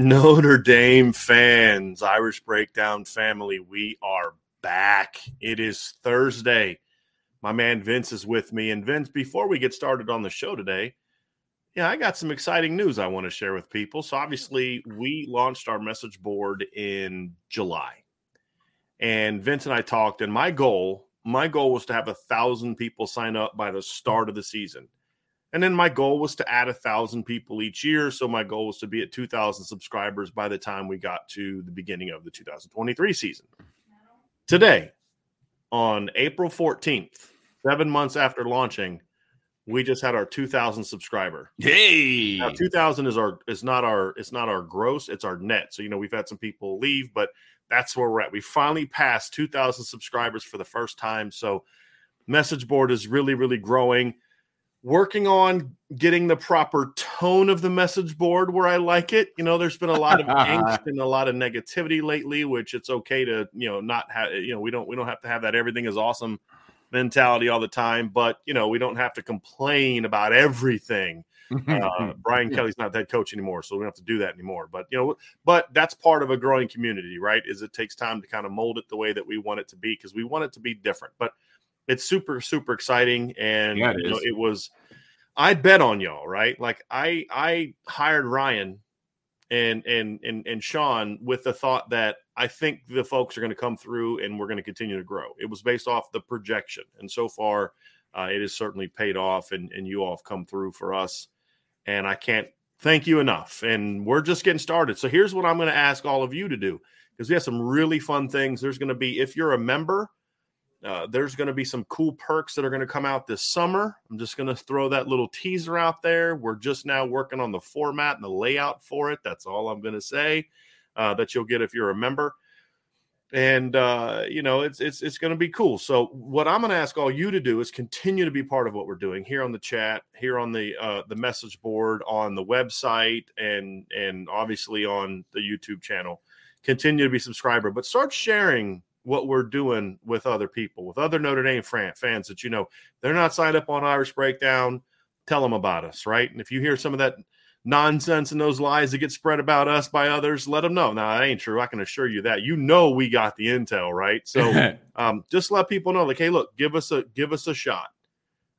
Notre Dame fans, Irish Breakdown family, we are back. It is Thursday. My man Vince is with me. And Vince, before we get started on the show today, yeah, I got some exciting news I want to share with people. So, obviously, we launched our message board in July. And Vince and I talked, and my goal, my goal was to have a thousand people sign up by the start of the season. And then my goal was to add a thousand people each year. So my goal was to be at 2,000 subscribers by the time we got to the beginning of the 2023 season. Today, on April 14th, seven months after launching, we just had our 2,000 subscriber. Hey, now 2,000 is our is not our it's not our gross, it's our net. So you know we've had some people leave, but that's where we're at. We finally passed 2,000 subscribers for the first time. So message board is really really growing working on getting the proper tone of the message board where I like it. You know, there's been a lot of angst and a lot of negativity lately, which it's okay to, you know, not have, you know, we don't, we don't have to have that everything is awesome mentality all the time, but, you know, we don't have to complain about everything. Uh, Brian Kelly's not that coach anymore, so we don't have to do that anymore. But, you know, but that's part of a growing community, right? Is it takes time to kind of mold it the way that we want it to be because we want it to be different. But, it's super super exciting and yeah, it, you know, it was i bet on y'all right? Like i i hired ryan and and and and sean with the thought that i think the folks are going to come through and we're going to continue to grow. It was based off the projection and so far uh, it has certainly paid off and and you all have come through for us and i can't thank you enough and we're just getting started. So here's what i'm going to ask all of you to do because we have some really fun things. There's going to be if you're a member uh, there's going to be some cool perks that are going to come out this summer. I'm just going to throw that little teaser out there. We're just now working on the format and the layout for it. That's all I'm going to say uh, that you'll get if you're a member. And uh, you know it's it's it's going to be cool. So what I'm going to ask all you to do is continue to be part of what we're doing here on the chat, here on the uh, the message board, on the website, and and obviously on the YouTube channel. Continue to be subscriber, but start sharing what we're doing with other people, with other Notre Dame fans that you know they're not signed up on Irish Breakdown. Tell them about us, right? And if you hear some of that nonsense and those lies that get spread about us by others, let them know. Now, that ain't true. I can assure you that. You know, we got the intel, right? So, um, just let people know, like, hey, look, give us a give us a shot.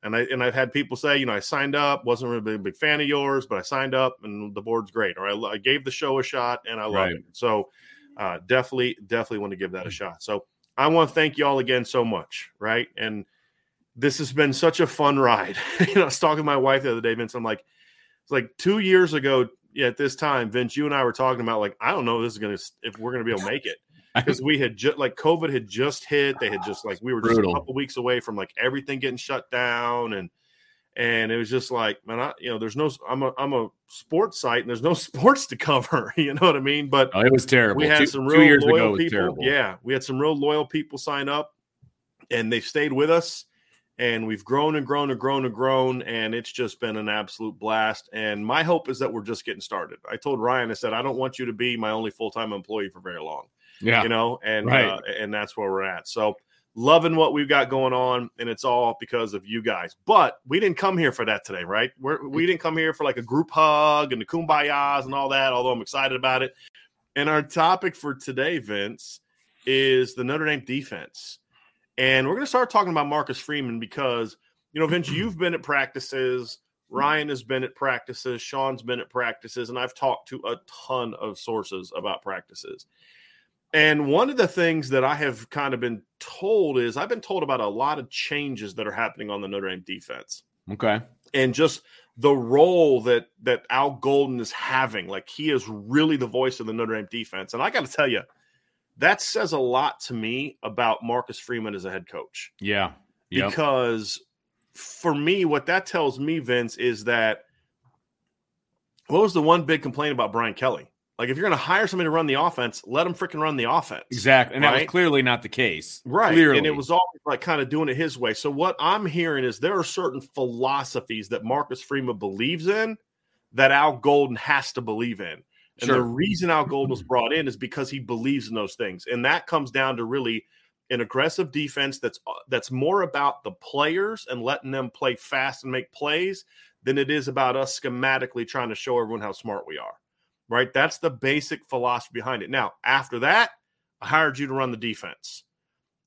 And I and I've had people say, you know, I signed up, wasn't really a big fan of yours, but I signed up, and the board's great. Or I, I gave the show a shot, and I love right. it. So uh, definitely, definitely want to give that a mm. shot. So I want to thank you all again so much, right? And this has been such a fun ride. you know, I was talking to my wife the other day, Vince. I'm like, it's like two years ago yeah, at this time, Vince, you and I were talking about like, I don't know this is gonna if we're gonna be able to make it. Because we had just like COVID had just hit. They had just like we were just Brutal. a couple weeks away from like everything getting shut down and and it was just like man I, you know there's no i'm a i'm a sports site and there's no sports to cover you know what i mean but oh, it was terrible we had two, some real loyal people yeah we had some real loyal people sign up and they stayed with us and we've grown and grown and grown and grown, and it's just been an absolute blast. And my hope is that we're just getting started. I told Ryan, I said, I don't want you to be my only full time employee for very long. Yeah, you know, and right. uh, and that's where we're at. So loving what we've got going on, and it's all because of you guys. But we didn't come here for that today, right? We're, we didn't come here for like a group hug and the kumbayas and all that. Although I'm excited about it. And our topic for today, Vince, is the Notre Dame defense. And we're going to start talking about Marcus Freeman because, you know, Vince, you've been at practices. Ryan has been at practices. Sean's been at practices. And I've talked to a ton of sources about practices. And one of the things that I have kind of been told is I've been told about a lot of changes that are happening on the Notre Dame defense. Okay. And just the role that that Al Golden is having. Like he is really the voice of the Notre Dame defense. And I got to tell you, that says a lot to me about Marcus Freeman as a head coach. Yeah. Yep. Because for me, what that tells me, Vince, is that what was the one big complaint about Brian Kelly? Like, if you're going to hire somebody to run the offense, let them freaking run the offense. Exactly. And right? that was clearly not the case. Right. Clearly. And it was always like kind of doing it his way. So, what I'm hearing is there are certain philosophies that Marcus Freeman believes in that Al Golden has to believe in. And Sure. the reason Al Golden was brought in is because he believes in those things. And that comes down to really an aggressive defense that's uh, that's more about the players and letting them play fast and make plays than it is about us schematically trying to show everyone how smart we are. Right? That's the basic philosophy behind it. Now, after that, I hired you to run the defense.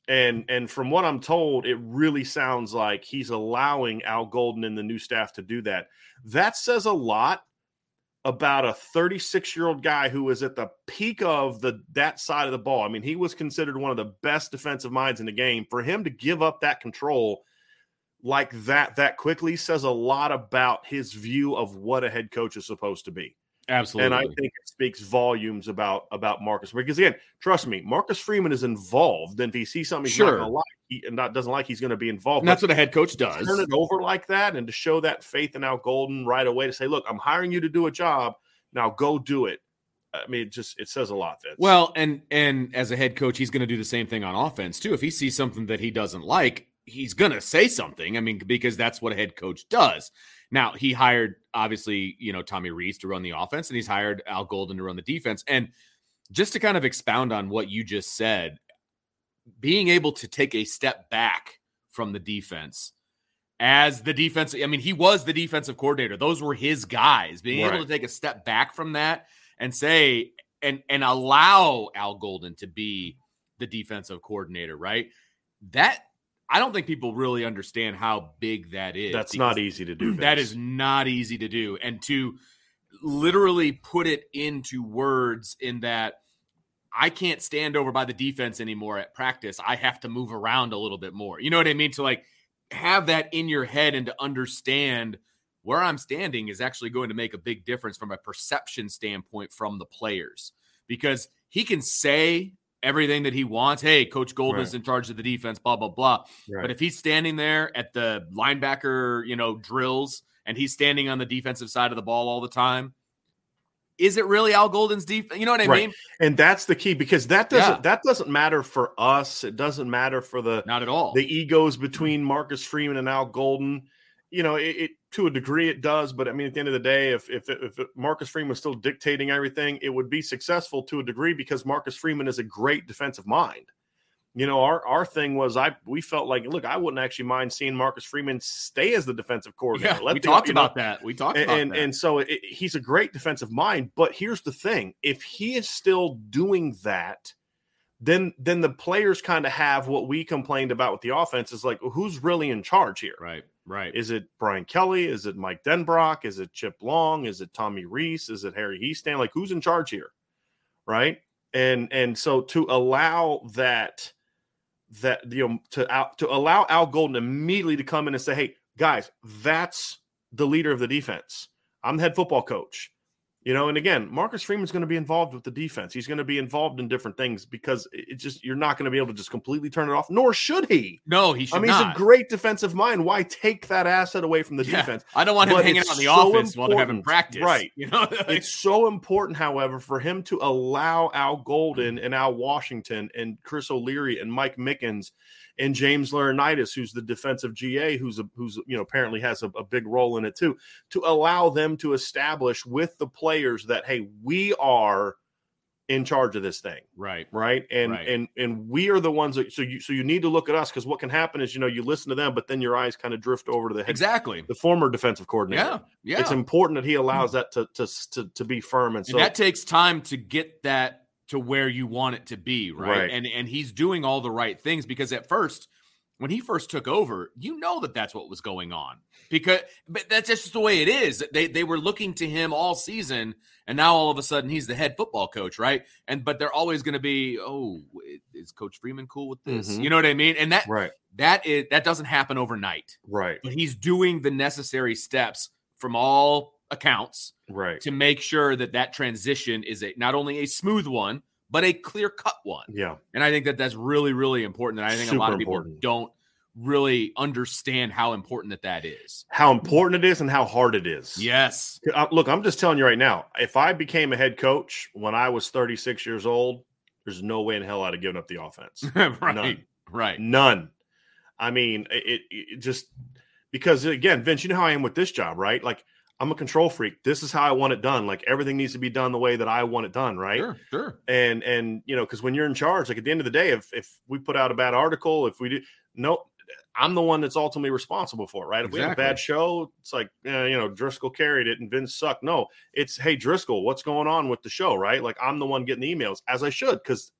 And and from what I'm told, it really sounds like he's allowing Al Golden and the new staff to do that. That says a lot about a 36 year old guy who was at the peak of the that side of the ball. I mean, he was considered one of the best defensive minds in the game. For him to give up that control like that that quickly says a lot about his view of what a head coach is supposed to be. Absolutely. And I think it speaks volumes about about Marcus. Because again, trust me, Marcus Freeman is involved. And if he sees something he's Sure. not like, he, not doesn't like, he's going to be involved. and that's what a head coach does. turn it over like that and to show that faith in Al Golden right away to say, look, I'm hiring you to do a job. Now go do it. I mean, it just it says a lot. That Well, and and as a head coach, he's going to do the same thing on offense too. If he sees something that he doesn't like, he's going to say something. I mean, because that's what a head coach does. Now, he hired obviously, you know, Tommy Rees to run the offense, and he's hired Al Golden to run the defense. And just to kind of expound on what you just said, being able to take a step back from the defense as the defense, I mean, he was the defensive coordinator. Those were his guys. Being able to take a step back from that and say and and allow Al Golden to be the defensive coordinator, right? That I don't think people really understand how big that is. that's not easy to do. That Vince. is not easy to do. And to literally put it into words in that I can't stand over by the defense anymore at practice. I have to move around a little bit more. You know what I mean? To like have that in your head and to understand where I'm standing is actually going to make a big difference from a perception standpoint from the players because he can say everything that he wants. Hey, Coach Golden is Right. in charge of the defense, blah, blah, blah. Right. But if he's standing there at the linebacker, you know, drills and he's standing on the defensive side of the ball all the time, is it really Al Golden's defense? You know what I Right. mean? and that's the key because that doesn't Yeah. that doesn't matter for us. It doesn't matter for the Not at all. the egos between Marcus Freeman and Al Golden. You know, it, it to a degree it does, but I mean, at the end of the day, if if, if Marcus Freeman was still dictating everything, it would be successful to a degree because Marcus Freeman is a great defensive mind. You know, our our thing was I we felt like look, I wouldn't actually mind seeing Marcus Freeman stay as the defensive coordinator. yeah, we the- talked you know, about that. We talked and about and, that. and so it, he's a great defensive mind but here's the thing if he is still doing that then then the players kind of have what we complained about with the offense is like who's really in charge here right, right. is it brian kelly? Is it mike denbrock? Is it chip long? Is it tommy rees? Is it harry Hiestand like who's in charge here? Right? And and so to allow that that you know to out to allow al golden immediately to come in and say hey guys that's the leader of the defense. I'm the head football coach you know and again marcus freeman's going to be involved with the defense he's going to be involved in different things because it just you're not going to be able to just completely turn it off nor should he no, he should i mean not. he's a great defensive mind why take that asset away from the Yeah. defense I don't want him but hanging out in the so office while they're having practice. Right. You know, Like, it's so important, however, for him to allow Al Golden and Al Washington and Chris O'Leary and Mike Mickens and James Laurinaitis, who's the defensive GA, who's a, who's you know apparently has a, a big role in it too, to allow them to establish with the players that hey, we are in charge of this thing. Right. Right? And Right. and and we are the ones that so you so you need to look at us because what can happen is you know you listen to them but then your eyes kind of drift over to the head exactly. the former defensive coordinator. Yeah. Yeah. It's important that he allows hmm. that to to to, to be firm and so and that takes time to get that to where you want it to be right? Right. and and he's doing all the right things because at first when he first took over you know that that's what was going on because but that's just the way it is. They they were looking to him all season and now all of a sudden he's the head football coach right? And but they're always going to be oh is coach freeman cool with this? Mhm. you know what i mean? And that right. that is that doesn't happen overnight. Right. But he's doing the necessary steps from all accounts right to make sure that that transition is a not only a smooth one but a clear cut one yeah and i think that that's really really important and i think a lot of people important. don't really understand how important that that is how important it is and how hard it is yes Uh, look i'm just telling you right now if i became a head coach when i was 36 years old there's no way in hell i'd have given up the offense right None. right None. I mean, it, it just because again, Vince, you know how I am with this job, right? Like I'm a control freak. This is how I want it done. Like everything needs to be done the way that I want it done, right? sure sure And and you know, because when you're in charge, like at the end of the day, if if we put out a bad article, if we do no, I'm the one that's ultimately responsible for it, right? If we have a bad show, it's like eh, you know Driscoll carried it and Vince sucked. No, it's hey Driscoll, what's going on with the show, right? Like I'm the one getting the emails as I should because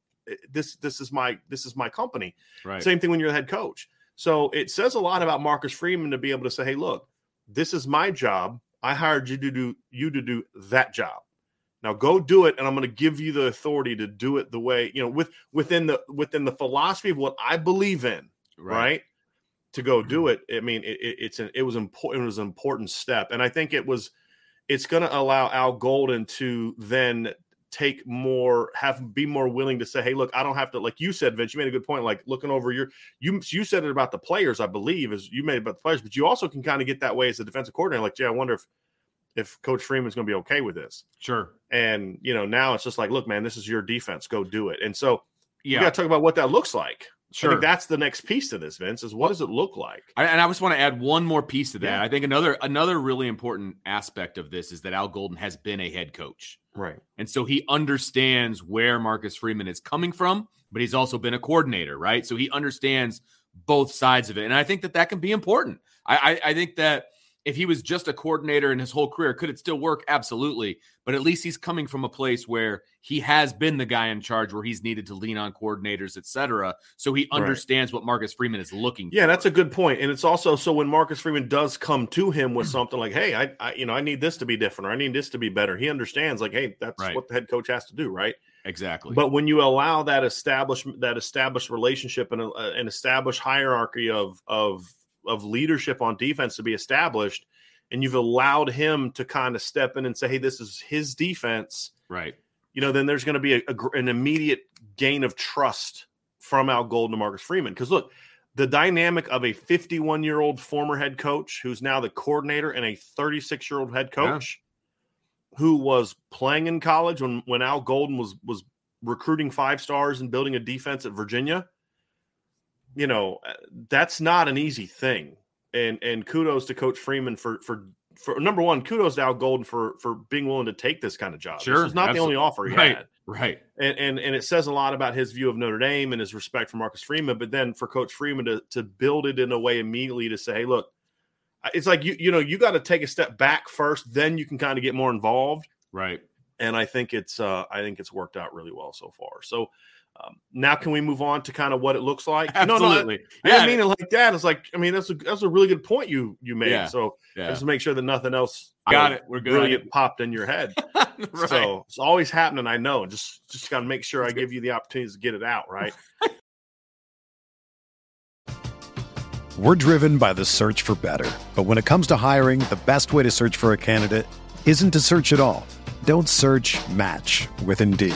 this this is my this is my company. right Same thing when you're the head coach. So it says a lot about Marcus Freeman to be able to say, "Hey, look, this is my job. I hired you to do you to do that job. Now go do it, and I'm going to give you the authority to do it the way you know with within the within the philosophy of what I believe in, right? To go do mm-hmm. it. I mean, it, it, it's an it was important. It was an important step, and I think it was. It's going to allow Al Golden to then take more have be more willing to say hey look i don't have to like you said vince you made a good point like looking over your you you said it about the players i believe is you made about the players but you also can kind of get that way as a defensive coordinator like gee i wonder if if coach freeman's going to be okay with this. Sure. And you know now it's just like look man this is your defense go do it. And so yeah you got to talk about what that looks like i sure think that's the next piece to this vince is what does it look like I, and I just want to add one more piece to that. Yeah. I think another another really important aspect of this is that Al Golden has been a head coach. right And so he understands where Marcus Freeman is coming from, but he's also been a coordinator, right? So he understands both sides of it. And I think that that can be important. I, I, I think that if he was just a coordinator in his whole career, could it still work? Absolutely. But at least he's coming from a place where he has been the guy in charge, where he's needed to lean on coordinators, et cetera. So he Right. understands what Marcus Freeman is looking for. Yeah, for. that's a good point, and it's also so when Marcus Freeman does come to him with something like, "Hey, I, I you know, I need this to be different, or I need this to be better," he understands like, "Hey, that's Right. what the head coach has to do, right?" exactly. But when you allow that establishment, that established relationship, and a, an established hierarchy of of of leadership on defense to be established, and you've allowed him to kind of step in and say, "Hey, this is his defense," right. you know, then there's going to be a, a an immediate gain of trust from Al Golden to Marcus Freeman. Because look, the dynamic of a 51 year old former head coach who's now the coordinator and a 36 year old head Yeah. coach who was playing in college when when Al Golden was was recruiting five stars and building a defense at Virginia. You know, uh, that's not an easy thing. And and kudos to Coach Freeman for for for number one, kudos to Al Golden for for being willing to take this kind of job. Sure, it's not the only offer he Right. had, Right. and, and and it says a lot about his view of Notre Dame and his respect for Marcus Freeman. But then for Coach Freeman to to build it in a way immediately to say, hey, look, it's like you you know you got to take a step back first, then you can kind of get more involved. Right. And I think it's uh I think it's worked out really well so far. So. Um, now can we move on to kind of what it looks like? No, no, Absolutely. I didn't mean it like that. It's like I mean that's a that's a really good point you you made. Yeah. So yeah. just make sure that nothing else Got it. We're good. really get popped in your head. right. So it's always happening. I know. Just just got to make sure I give you the opportunities to get it out. Right. We're driven by the search for better. But when it comes to hiring, the best way to search for a candidate isn't to search at all. Don't search match with Indeed.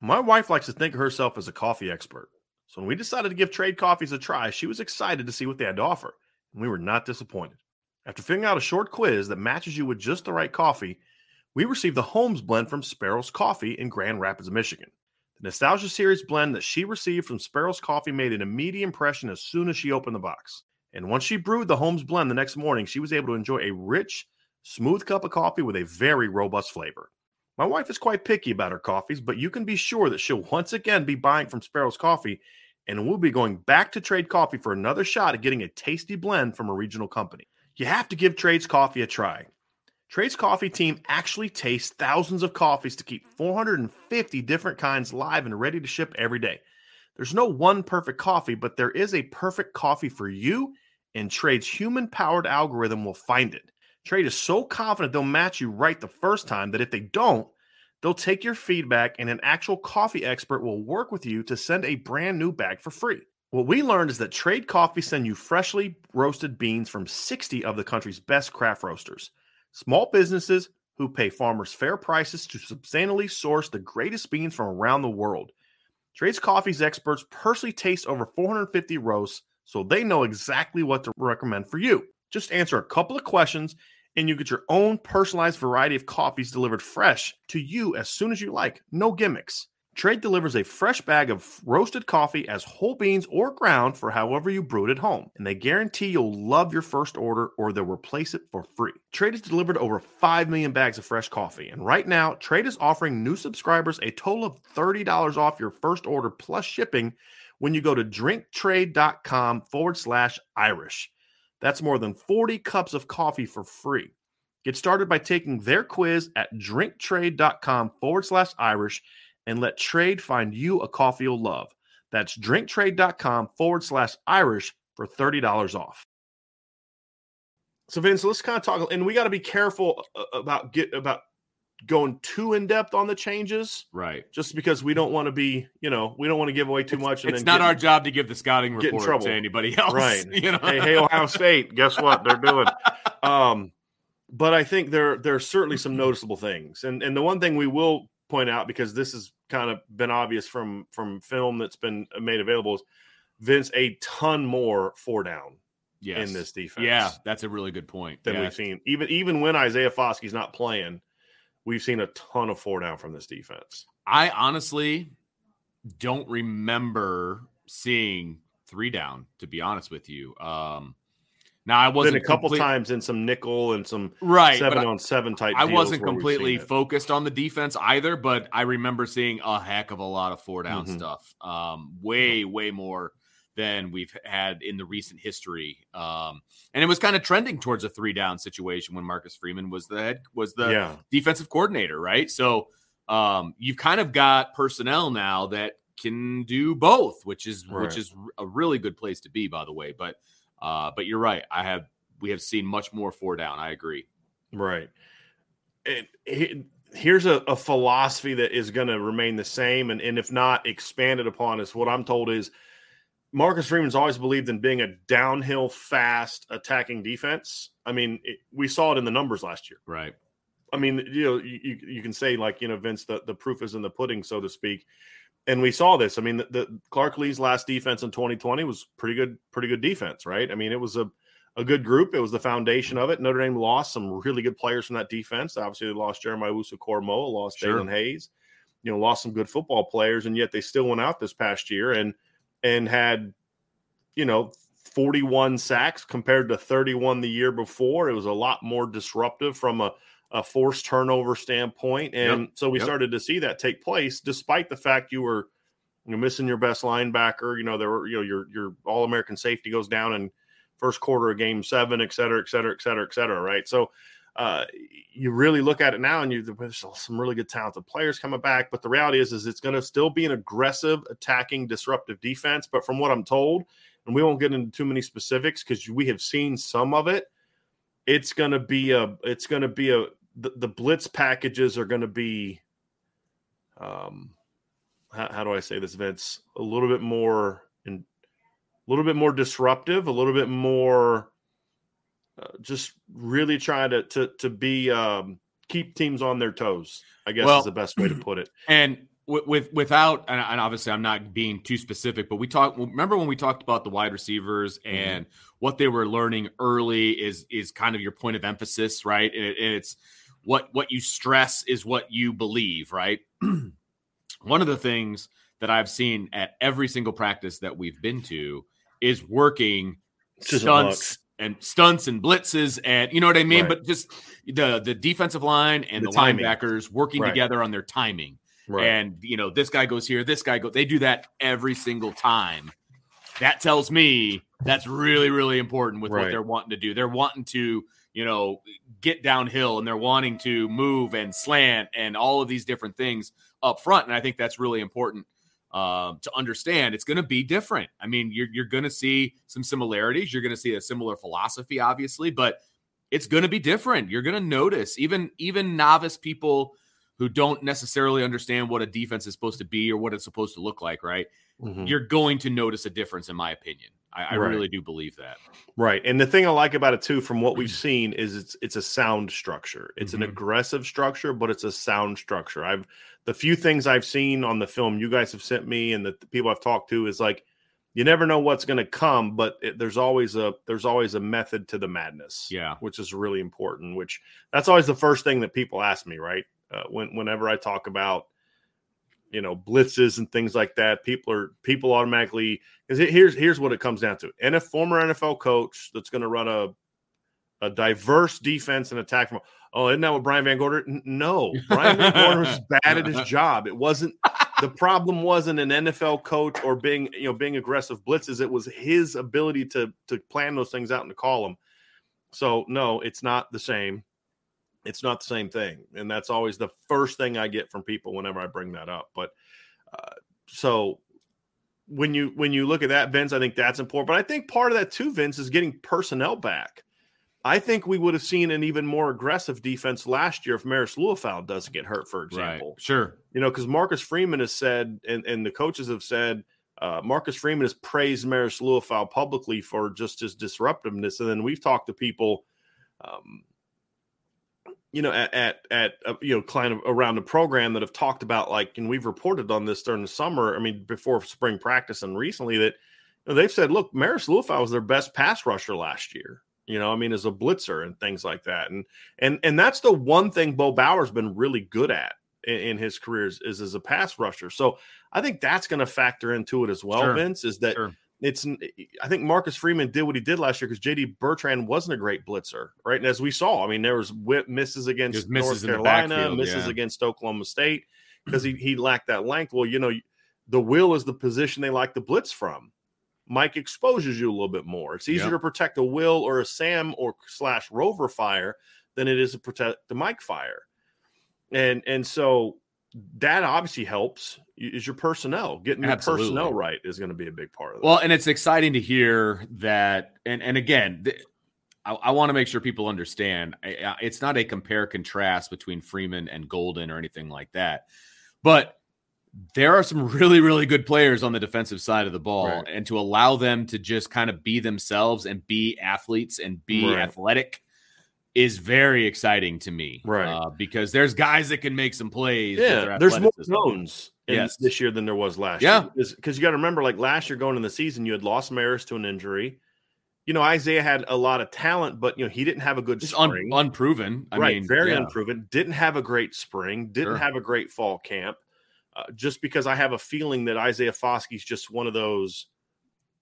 My wife likes to think of herself as a coffee expert. So when we decided to give trade coffees a try, she was excited to see what they had to offer. And we were not disappointed. After filling out a short quiz that matches you with just the right coffee, we received the Holmes blend from Sparrows Coffee in Grand Rapids, Michigan. The Nostalgia Series blend that she received from Sparrows Coffee made an immediate impression as soon as she opened the box. And once she brewed the Holmes blend the next morning, she was able to enjoy a rich, smooth cup of coffee with a very robust flavor. My wife is quite picky about her coffees, but you can be sure that she'll once again be buying from Sparrows Coffee, and we'll be going back to Trade Coffee for another shot at getting a tasty blend from a regional company. You have to give Trades Coffee a try. Trades Coffee team actually tastes thousands of coffees to keep 450 different kinds live and ready to ship every day. There's no one perfect coffee, but there is a perfect coffee for you, and Trade's human powered algorithm will find it. Trade is so confident they'll match you right the first time that if they don't, they'll take your feedback and an actual coffee expert will work with you to send a brand new bag for free. What we learned is that Trade Coffee send you freshly roasted beans from 60 of the country's best craft roasters. Small businesses who pay farmers fair prices to substantially source the greatest beans from around the world. Trades Coffee's experts personally taste over 450 roasts, so they know exactly what to recommend for you. Just answer a couple of questions, and you get your own personalized variety of coffees delivered fresh to you as soon as you like. No gimmicks. Trade delivers a fresh bag of roasted coffee as whole beans or ground for however you brew it at home. And they guarantee you'll love your first order or they'll replace it for free. Trade has delivered over 5 million bags of fresh coffee. And right now, Trade is offering new subscribers a total of $30 off your first order plus shipping when you go to drinktrade.com forward slash Irish. That's more than 40 cups of coffee for free. Get started by taking their quiz at drinktrade.com forward slash Irish and let trade find you a coffee you'll love. That's drinktrade.com forward slash Irish for $30 off. So Vince, let's kind of talk, and we got to be careful about get about going too in depth on the changes, right? Just because we don't want to be, you know, we don't want to give away too it's, much. And it's not get, our job to give the scouting report to anybody else, right? You know, hey, hey, Ohio State, guess what they're doing? um, but I think there there are certainly some noticeable things, and and the one thing we will point out because this has kind of been obvious from from film that's been made available is Vince a ton more four down yes. in this defense. Yeah, that's a really good point. Than we've seen. Even even when Isaiah Foskey's not playing, we've seen a ton of four down from this defense. I honestly don't remember seeing three down, to be honest with you. Um now I wasn't Been a couple complete... times in some nickel and some right seven on seven type. I wasn't completely focused on the defense either, but I remember seeing a heck of a lot of four down mm-hmm. stuff. Um, way way more than we've had in the recent history. Um, and it was kind of trending towards a three down situation when Marcus Freeman was the head was the yeah. defensive coordinator, right? So um, you've kind of got personnel now that can do both, which is right. which is a really good place to be, by the way. But uh, but you're right. I have we have seen much more four down. I agree. Right. And here's a, a philosophy that is going to remain the same, and, and if not expanded upon, is what I'm told is Marcus Freeman's always believed in being a downhill, fast attacking defense. I mean, it, we saw it in the numbers last year. Right. I mean, you know, you, you can say like you know, Vince, the, the proof is in the pudding, so to speak and we saw this. I mean, the, the, Clark Lea's last defense in 2020 was pretty good, pretty good defense, right? I mean, it was a a good group. It was the foundation of it. Notre Dame lost some really good players from that defense. Obviously, they lost Jeremiah Owusu-Koramoah, lost sure. Daelin Hayes, you know, lost some good football players, and yet they still went out this past year and and had, you know, 41 sacks compared to 31 the year before. It was a lot more disruptive from a a forced turnover standpoint. And Yep, so we yep. started to see that take place, despite the fact you were you know, missing your best linebacker. You know, there were, you know, your your all American safety goes down in first quarter of game seven, et cetera, et cetera, et cetera, et cetera. Right. So uh, you really look at it now and you there's some really good talented players coming back. But the reality is, is it's going to still be an aggressive, attacking, disruptive defense. But from what I'm told, and we won't get into too many specifics because we have seen some of it. It's going to be a. It's going to be a. The, the blitz packages are going to be. Um, how, how do I say this, Vince? A little bit more and a little bit more disruptive, a little bit more. Uh, just really trying to to to be um, keep teams on their toes. I guess Well- is the best way to put it. And with, with without and, obviously I'm not being too specific, but we talked. Remember when we talked about the wide receivers Mm-hmm. and what they were learning early is is kind of your point of emphasis, right? And, it, and it's what what you stress is what you believe, right? One of the things that I've seen at every single practice that we've been to is working stunts and stunts and blitzes and you know what I mean. Right. But just the the defensive line and The the, linebackers working Right. together on their timing. Right. And you know, this guy goes here, this guy goes. They do that every single time. That tells me that's really, really important with what they're wanting to do. They're wanting to, you know, get downhill and they're wanting to move and slant and all of these different things up front. And I think that's really important um, to understand. It's going to be different. I mean, you're you're going to see some similarities. You're going to see a similar philosophy, obviously, but it's going to be different. You're going to notice even even novice people who don't necessarily understand what a defense is supposed to be or what it's supposed to look like, right? Mhm. You're going to notice a difference, in my opinion. I, I Right. really do believe that. Right. And the thing I like about it too, from what we've seen, is it's it's a sound structure. It's Mhm. an aggressive structure, but it's a sound structure. I've the few things I've seen on the film you guys have sent me and the, the people I've talked to is like you never know what's going to come, but it, there's always a there's always a method to the madness. Yeah. which is really important. Which that's always the first thing that people ask me, right? Uh, when whenever I talk about you know blitzes and things like that, people are people automatically because here's here's what it comes down to: and a former NFL coach that's going to run a a diverse defense and attack from. Oh, isn't that what Brian Van Gorder? N- No, Brian Van Gorder was bad at his job. It wasn't the problem. Wasn't an NFL coach or being you know being aggressive blitzes. It was his ability to to plan those things out and to call them. So no, it's not the same. It's not the same thing, and that's always the first thing I get from people whenever I bring that up. But uh, so when you when you look at that, Vince, I think that's important. But I think part of that too, Vince, is getting personnel back. I think we would have seen an even more aggressive defense last year if Maris Liufau doesn't get hurt, for example. Sure. You know, because Marcus Freeman has said, and, and the coaches have said, uh, Marcus Freeman has praised Maris Liufau publicly for just his disruptiveness. And then we've talked to people, um, you know, at, at, at uh, you know, kind of around the program that have talked about like, and we've reported on this during the summer. I mean, before spring practice and recently that you know, they've said, look, Maris Liufau was their best pass rusher last year. You know, I mean, as a blitzer and things like that, and and and that's the one thing Bo Bauer's been really good at in, in his career is, is as a pass rusher. So I think that's going to factor into it as well, Sure. Vince. Is that Sure. it's I think Marcus Freeman did what he did last year because JD Bertrand wasn't a great blitzer, right? And as we saw, I mean, there was whip misses against misses North Carolina, backfield, misses yeah. against Oklahoma State because he he lacked that length. Well, you know, the will is the position they like to blitz from. Mike exposes you a little bit more. It's easier Yep. to protect a will or a Sam or slash Rover fire than it is to protect the Mike fire. And and so that obviously helps. Is your personnel getting your Absolutely. personnel right is going to be a big part of that. Well, and it's exciting to hear that. And and again, I, I want to make sure people understand. It's not a compare contrast between Freeman and Golden or anything like that, but there are some really really good players on the defensive side of the ball, Right. and to allow them to just kind of be themselves and be athletes and be Right. athletic is very exciting to me, Right. Uh, because there's guys that can make some plays. yeah, there's more zones Yes. this year than there was last Yeah. year. Because you got to remember, like last year going in the season, you had lost Maris to an injury. You know, Isaiah had a lot of talent, but you know he didn't have a good Just un- spring. unproven. I right, mean, very yeah. unproven. Didn't have a great spring. Didn't Sure. have a great fall camp. Uh, just because I have a feeling that Isaiah Foskey's just one of those.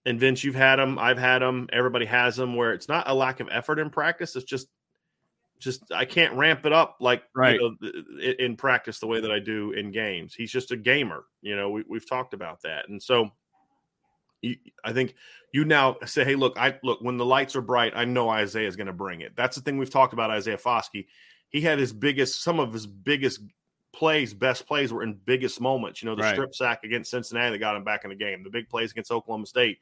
And Vince, you've had him. I've had him. Everybody has him. Where it's not a lack of effort in practice. It's just just I can't ramp it up like right. you know, in practice the way that I do in games. He's just a gamer. You know, we, we've talked about that, and so I think you now say, "Hey, look, I look when the lights are bright. I know Isaiah is going to bring it." That's the thing we've talked about. Isaiah Foskey, he had his biggest, some of his biggest plays, best plays were in biggest moments. You know, the Right. strip sack against Cincinnati that got him back in the game, the big plays against Oklahoma State,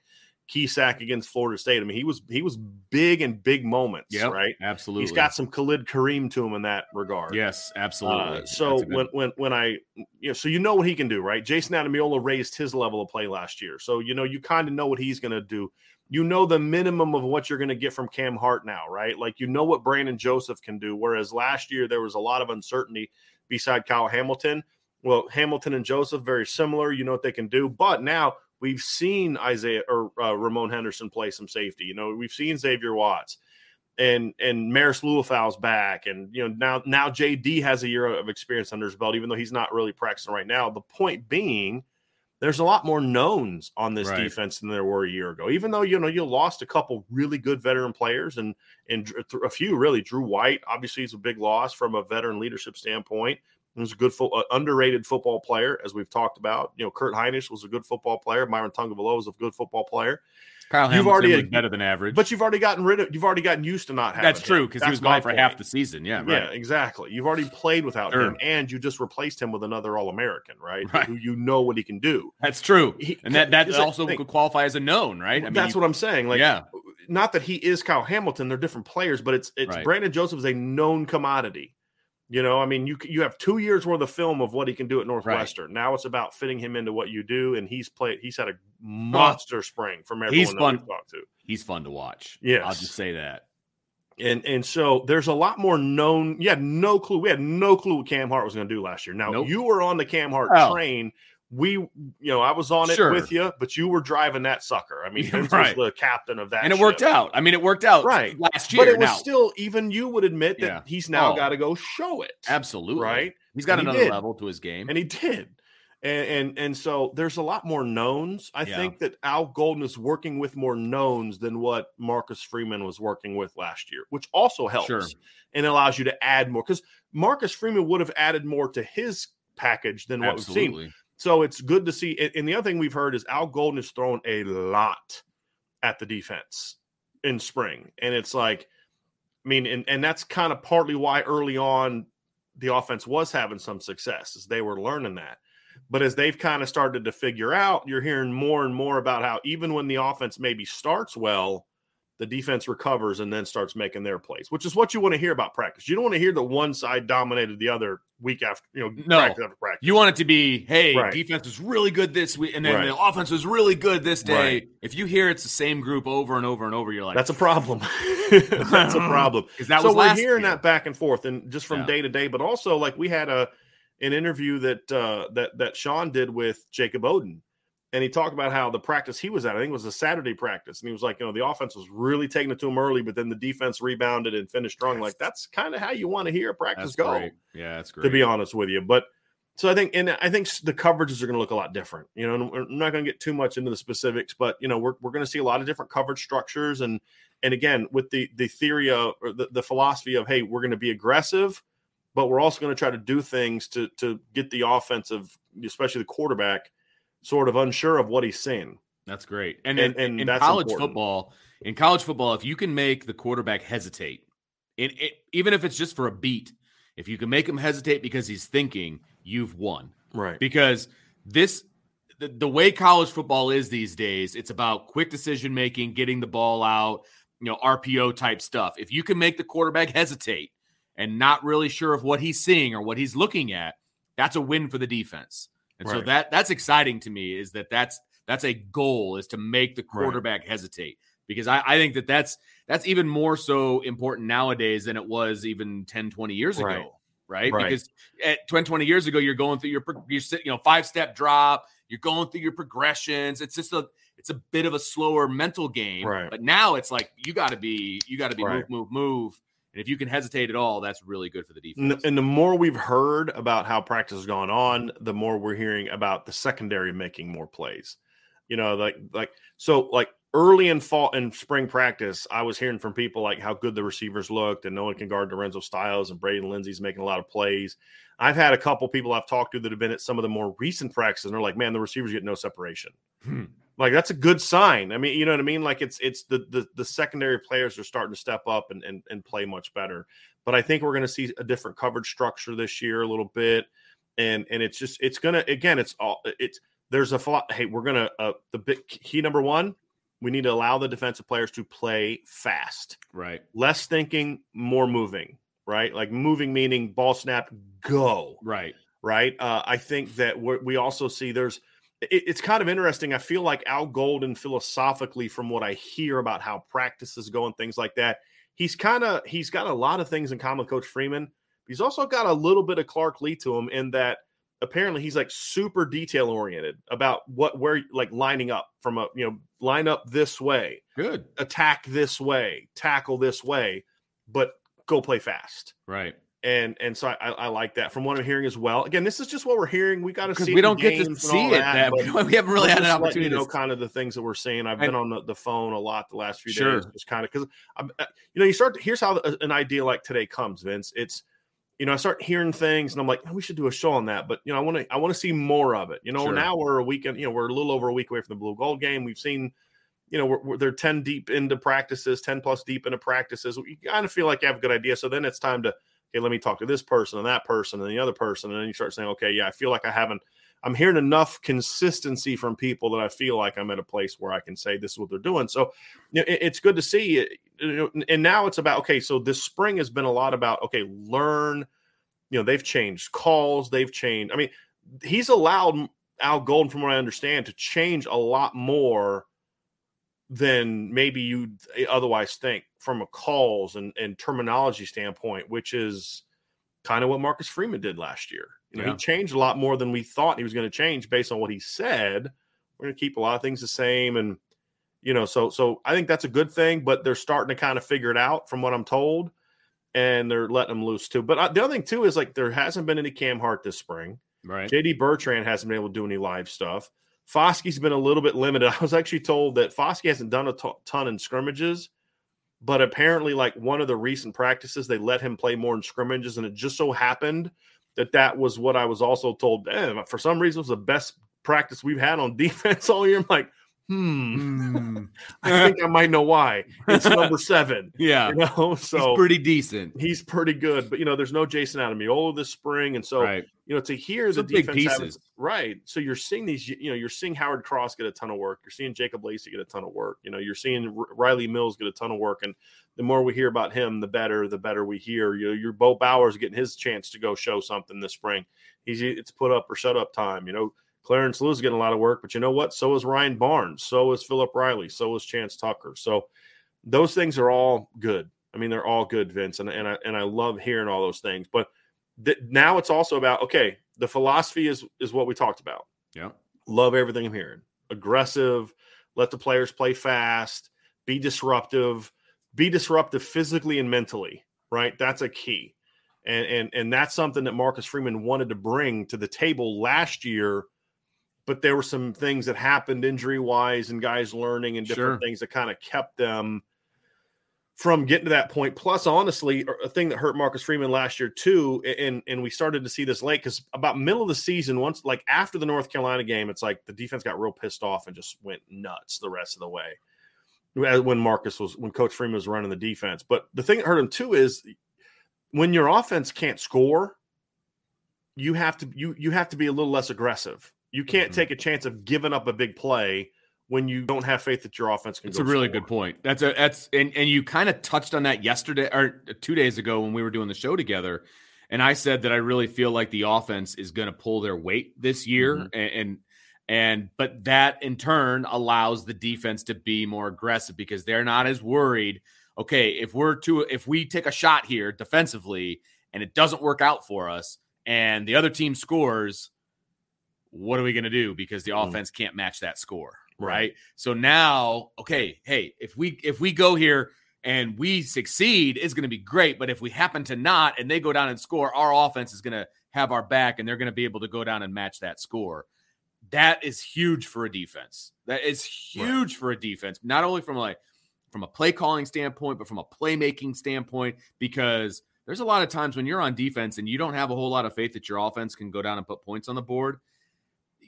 key sack against Florida State. I mean, he was he was big in big moments, Yep, right? Absolutely. He's got some Khalid Kareem to him in that regard. yes, absolutely. Uh, so good- when when when I you know so you know what he can do, right? Jayson Ademilola raised his level of play last year, so you know you kind of know what he's going to do. You know the minimum of what you're going to get from Cam Hart now, right? Like you know what Brandon Joseph can do, whereas last year there was a lot of uncertainty beside Kyle Hamilton. Well, Hamilton and Joseph very similar. You know what they can do, but now we've seen Isaiah or uh, Ramon Henderson play some safety. You know we've seen Xavier Watts and and Maris Liufau's back, and you know now now JD has a year of experience under his belt, even though he's not really practicing right now. The point being, there's a lot more knowns on this Right. defense than there were a year ago. Even though you know you lost a couple really good veteran players, and and a few really. Drew White obviously is a big loss from a veteran leadership standpoint. Was a good, fo- uh, underrated football player, as we've talked about. You know, Kurt Hinish was a good football player. Myron Tagovailoa was a good football player. Kyle you've Hamilton already- was better than average. But you've already gotten rid of. You've already gotten used to not having. that's true because he was gone for half the season. Yeah, Yeah, exactly. You've already played without Sure. him, and you just replaced him with another All American, right? Right. Who you know what he can do. That's true, He- and that that also could qualify as a known, right? I mean, That's you- what I'm saying. Like, yeah, not that he is Kyle Hamilton; they're different players, but it's it's Right. Brandon Joseph is a known commodity. You know, I mean, you you have two years worth of film of what he can do at Northwestern. Now it's about fitting him into what you do, and he's played. He's had a monster spring from everyone He's that fun. we've talked to. he's fun to watch. Yeah, I'll just say that. And and so there's a lot more known. You had no clue. We had no clue what Cam Hart was going to do last year. Now Nope. you were on the Cam Hart Oh. train. We, you know, I was on it Sure. with you, but you were driving that sucker. I mean, Vince right. was the captain of that, and it worked out. I mean, it worked out Right. last year. But it was now. still, even you would admit that Yeah. he's now Oh. got to go show it, absolutely right? He's got And another did. level to his game. And he did. And, and and so there's a lot more knowns. I Yeah. think that Al Golden is working with more knowns than what Marcus Freeman was working with last year, which also helps Sure. and allows you to add more because Marcus Freeman would have added more to his package than what we've seen. So it's good to see. And the other thing we've heard is Al Golden has thrown a lot at the defense in spring. And it's like, I mean, and, and that's kind of partly why early on the offense was having some success, is they were learning that. But as they've kind of started to figure out, you're hearing more and more about how even when the offense maybe starts well, the defense recovers and then starts making their plays, which is what you want to hear about practice. You don't want to hear that one side dominated the other week after, you know, No. practice after practice. You want it to be, hey, Right. defense was really good this week, and then Right. the offense was really good this day. Right. If you hear it's the same group over and over and over, you're like, That's a problem. That's a problem. because that so was we're hearing year. that back and forth, and just from Yeah. day to day, but also like we had a an interview that uh, that that Sean did with Jacob Oden, and he talked about how the practice he was at, I think it was a Saturday practice, and he was like, you know, the offense was really taking it to him early, but then the defense rebounded and finished strong. Like that's kind of how you want to hear a practice go great. Yeah, that's great. to be honest with you. But so I think, and I think the coverages are going to look a lot different. You know, and we're not going to get too much into the specifics, but you know, we're we're going to see a lot of different coverage structures, and and again with the the theory of or the, the philosophy of hey, we're going to be aggressive, but we're also going to try to do things to to get the offensive, especially the quarterback, sort of unsure of what he's seeing. That's great. And, And- in, and in that's college important. football, in college football, if you can make the quarterback hesitate, in, it, even if it's just for a beat, if you can make him hesitate because he's thinking, you've won. Right. Because this, the, the way college football is these days, it's about quick decision making, getting the ball out, you know, RPO type stuff. If you can make the quarterback hesitate and not really sure of what he's seeing or what he's looking at, that's a win for the defense. And so that that's exciting to me is that that's that's a goal is to make the quarterback hesitate because I, I think that that's that's even more so important nowadays than it was even 10 20 years Right. ago right, Right. because at 20 20 years ago you're going through your sit- you know five step drop you're going through your progressions it's just a it's a bit of a slower mental game Right. but now it's like you got to be you got to be Right. move move move and if you can hesitate at all that's really good for the defense and the more we've heard about how practice has gone on, the more we're hearing about the secondary making more plays. You know, like like so like early in fall and spring practice, I was hearing from people like how good the receivers looked and no one can guard Lorenzo Styles and Braden Lenzy's making a lot of plays. I've had a couple people I've talked to that have been at some of the more recent practices and they're like, man, the receivers get no separation. Hmm. Like that's a good sign. I mean, you know what I mean? Like it's it's the the, the secondary players are starting to step up and, and and play much better. But I think we're going to see a different coverage structure this year a little bit, and and it's just it's gonna again it's all it's there's a hey we're gonna uh, the big key number one we need to allow the defensive players to play fast. Right. Less thinking, more moving. Right. Like moving meaning ball snap, go. Right. Right. Uh, I think that we also see there's. It, it's kind of interesting. I feel like Al Golden, philosophically, from what I hear about how practices go and things like that, he's kind of he's got a lot of things in common with Coach Freeman. He's also got a little bit of Clark Lea to him in that apparently he's like super detail oriented about what where like lining up from a you know line up this way good attack this way tackle this way but go play fast right and and so I, I like that from what I'm hearing as well. Again, this is just what we're hearing. We got to see. We don't get to see it. That, that we haven't really had an opportunity. You know, kind of the things that we're seeing. I've been on the, the phone a lot the last few sure. days, just kind of because uh, you know you start. To, here's how an idea like today comes, Vince. It's you know, I start hearing things and I'm like, oh, we should do a show on that. But you know, I want to I want to see more of it. You know, sure. now we're a weekend, you know, we're a little over a week away from the blue gold game. We've seen, you know, we're, we're, they're 10 deep into practices, 10 plus deep into practices. You kind of feel like you have a good idea. So then it's time to, okay, let me talk to this person and that person and the other person. And then you start saying, okay, yeah, I feel like I haven't, I'm hearing enough consistency from people that I feel like I'm at a place where I can say this is what they're doing. So you know, it, it's good to see. And now it's about, okay, so this spring has been a lot about, okay, learn – you know, they've changed calls, they've changed. I mean, he's allowed Al Golden, from what I understand, to change a lot more than maybe you'd otherwise think from a calls and, and terminology standpoint, which is kind of what Marcus Freeman did last year. You know, yeah. he changed a lot more than we thought he was going to change based on what he said. We're going to keep a lot of things the same, and you know, so so I think that's a good thing. But they're starting to kind of figure it out, from what I'm told and they're letting them loose too. But uh, the other thing too is like there hasn't been any Cam Hart this spring. Right. JD Bertrand hasn't been able to do any live stuff. Foskey's been a little bit limited. I was actually told that Foskey hasn't done a t- ton in scrimmages, but apparently, like one of the recent practices, they let him play more in scrimmages, and it just so happened that that was what I was also told. Eh, for some reason, it was the best practice we've had on defense all year. I'm like, hmm, hmm. I think I might know why. It's number seven. yeah. You know, so he's pretty decent. He's pretty good. But you know, there's no Jayson Ademilola this spring. And so right. You know, to hear the big pieces. Have, right. So you're seeing these, you know, you're seeing Howard Cross get a ton of work. You're seeing Jacob Lacey get a ton of work. You know, you're seeing Rylie Mills get a ton of work. And the more we hear about him, the better, the better we hear. You know, your Bo Bauer's getting his chance to go show something this spring. He's it's put up or shut up time. You know, Clarence Lewis getting a lot of work, but you know what? So is Ryan Barnes. So is Philip Riley. So is Chance Tucker. So those things are all good. I mean, they're all good, Vince, and and I and I love hearing all those things. But th- now it's also about okay, the philosophy is is what we talked about. Yeah, love everything I'm hearing. Aggressive, let the players play fast, be disruptive, be disruptive physically and mentally. Right, that's a key, and and and that's something that Marcus Freeman wanted to bring to the table last year but there were some things that happened injury wise and guys learning and different sure. things that kind of kept them from getting to that point. Plus, honestly, a thing that hurt Marcus Freeman last year too, and and we started to see this late because about middle of the season, once like after the North Carolina game, it's like the defense got real pissed off and just went nuts the rest of the way. When Marcus was when Coach Freeman was running the defense, but the thing that hurt him too is when your offense can't score, you have to you you have to be a little less aggressive you can't mm-hmm. take a chance of giving up a big play when you don't have faith that your offense can. It's a really score. good point. That's a that's and and you kind of touched on that yesterday or two days ago when we were doing the show together, and I said that I really feel like the offense is going to pull their weight this year, mm-hmm. and, and and but that in turn allows the defense to be more aggressive because they're not as worried. Okay, if we're to if we take a shot here defensively and it doesn't work out for us, and the other team scores what are we going to do because the mm. offense can't match that score right. right so now okay hey if we if we go here and we succeed it's going to be great but if we happen to not and they go down and score our offense is going to have our back and they're going to be able to go down and match that score that is huge for a defense. That is huge right. for a defense, not only from like from a play calling standpoint, but from a playmaking standpoint, because there's a lot of times when you're on defense and you don't have a whole lot of faith that your offense can go down and put points on the board.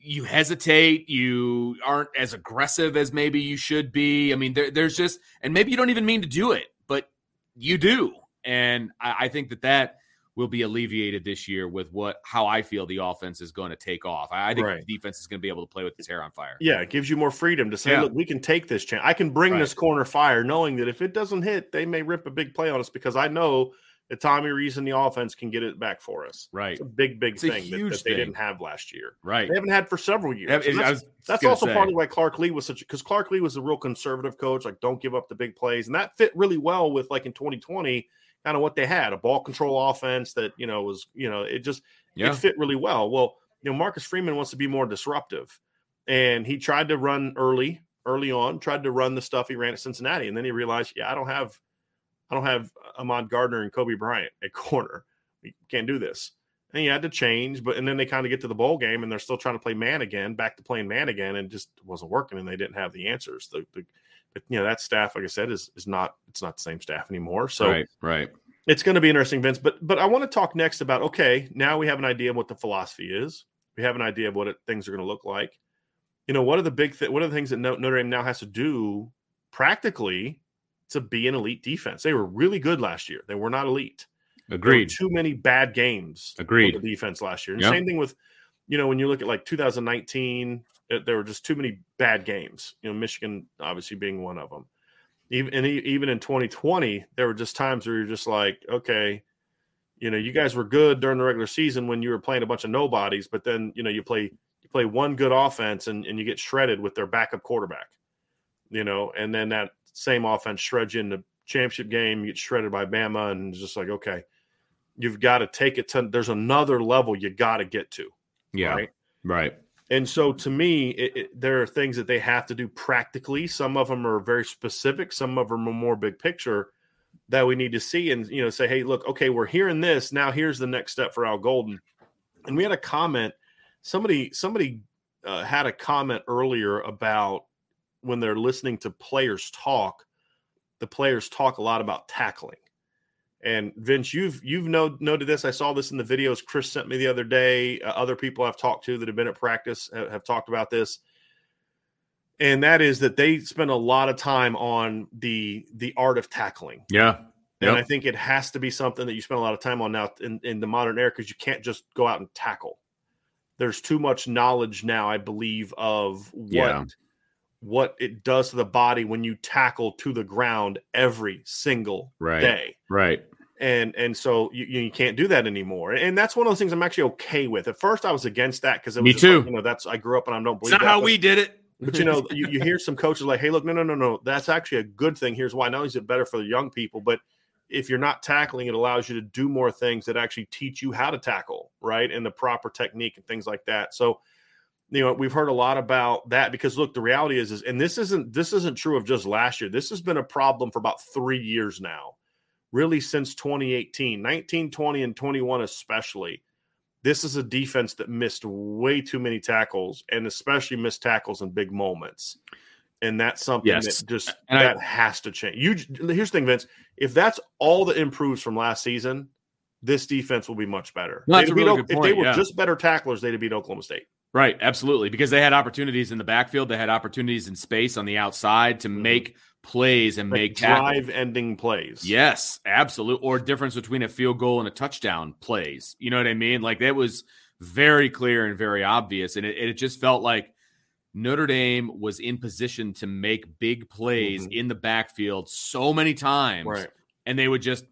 You hesitate. You aren't as aggressive as maybe you should be. I mean, there, there's just, and maybe you don't even mean to do it, but you do. And I, I think that that will be alleviated this year with what how I feel the offense is going to take off. I, I think right. the defense is going to be able to play with its hair on fire. Yeah, it gives you more freedom to say, yeah. look, we can take this chance. I can bring right. this corner fire, knowing that if it doesn't hit, they may rip a big play on us because I know that Tommy Rees and the offense can get it back for us. Right, it's a big, big it's thing that, that, they didn't have last year. Right, they haven't had for several years. Yeah, that's, that's also say. of why Clark Lea was such because Clark Lea was a real conservative coach. Like, don't give up the big plays, and that fit really well with like in 2020 kind of what they had a ball control offense that you know was you know it just yeah. it fit really well. Well, you know Marcus Freeman wants to be more disruptive, and he tried to run early early on, tried to run the stuff he ran at Cincinnati, and then he realized, yeah, I don't have I don't have Ahmad Gardner and Coby Bryant at corner. We can't do this. And he had to change, but and then they kind of get to the bowl game and they're still trying to play man again, back to playing man again, and just wasn't working, and they didn't have the answers. The, the but you know that staff, like I said, is is not it's not the same staff anymore. So right, right. It's going to be interesting, Vince. But but I want to talk next about okay, now we have an idea of what the philosophy is. We have an idea of what it, things are going to look like. You know, what are the big th- what are the things that Notre Dame now has to do practically to be an elite defense? They were really good last year. They were not elite. Agreed. too many bad games. Agreed. The defense last year. And yep. same thing with, you know, when you look at like 2019, uh, there were just too many bad games. You know, Michigan obviously being one of them. Even and even in 2020, there were just times where you're just like, okay, you know, you guys were good during the regular season when you were playing a bunch of nobodies, but then you know you play you play one good offense and, and you get shredded with their backup quarterback. You know, and then that same offense shreds you in the championship game, you get shredded by Bama, and it's just like, okay, you've got to take it to there's another level you got to get to. Yeah. Right. Right. And so to me, it, it, there are things that they have to do practically. Some of them are very specific, some of them are more big picture that we need to see and you know say, hey, look, okay, we're hearing this. Now here's the next step for Al Golden. And we had a comment. Somebody somebody uh, had a comment earlier about when they're listening to players talk, the players talk a lot about tackling. And Vince, you've you've know, noted this. I saw this in the videos Chris sent me the other day. Uh, other people I've talked to that have been at practice have, have talked about this, and that is that they spend a lot of time on the the art of tackling. Yeah, and yep. I think it has to be something that you spend a lot of time on now in, in the modern era because you can't just go out and tackle. There's too much knowledge now, I believe, of what yeah. What it does to the body when you tackle to the ground every single right. day. Right. And and so you, you can't do that anymore. And that's one of those things i'm actually okay with. At first i was against that because me too like, you know that's i grew up and i don't believe it's not that, how but, we did it. but you know you, you hear some coaches like hey look no no no no. That's actually a good thing. Here's why. Not only is it better for the young people but if you're not tackling it allows you to do more things that actually teach you how to tackle right? And the proper technique and things like that. So you know we've heard a lot about that because look the reality is is and this isn't this isn't true of just last year this has been a problem for about three years now really since 2018, 19, 20, and 21, especially. This is a defense that missed way too many tackles and especially missed tackles in big moments. And that's something yes. that just and that I, has to change. You here's the thing, Vince. If that's all that improves from last season, this defense will be much better. No, that's a really good point. If they were yeah. just better tacklers, they'd have beat Oklahoma State. Right, absolutely. Because they had opportunities in the backfield, they had opportunities in space on the outside to mm-hmm. make plays and like make drive ending plays. Yes, absolute. Or difference between a field goal and a touchdown plays. You know what I mean? Like that was very clear and very obvious, and it, it just felt like Notre Dame was in position to make big plays mm-hmm. in the backfield so many times, right. and they would just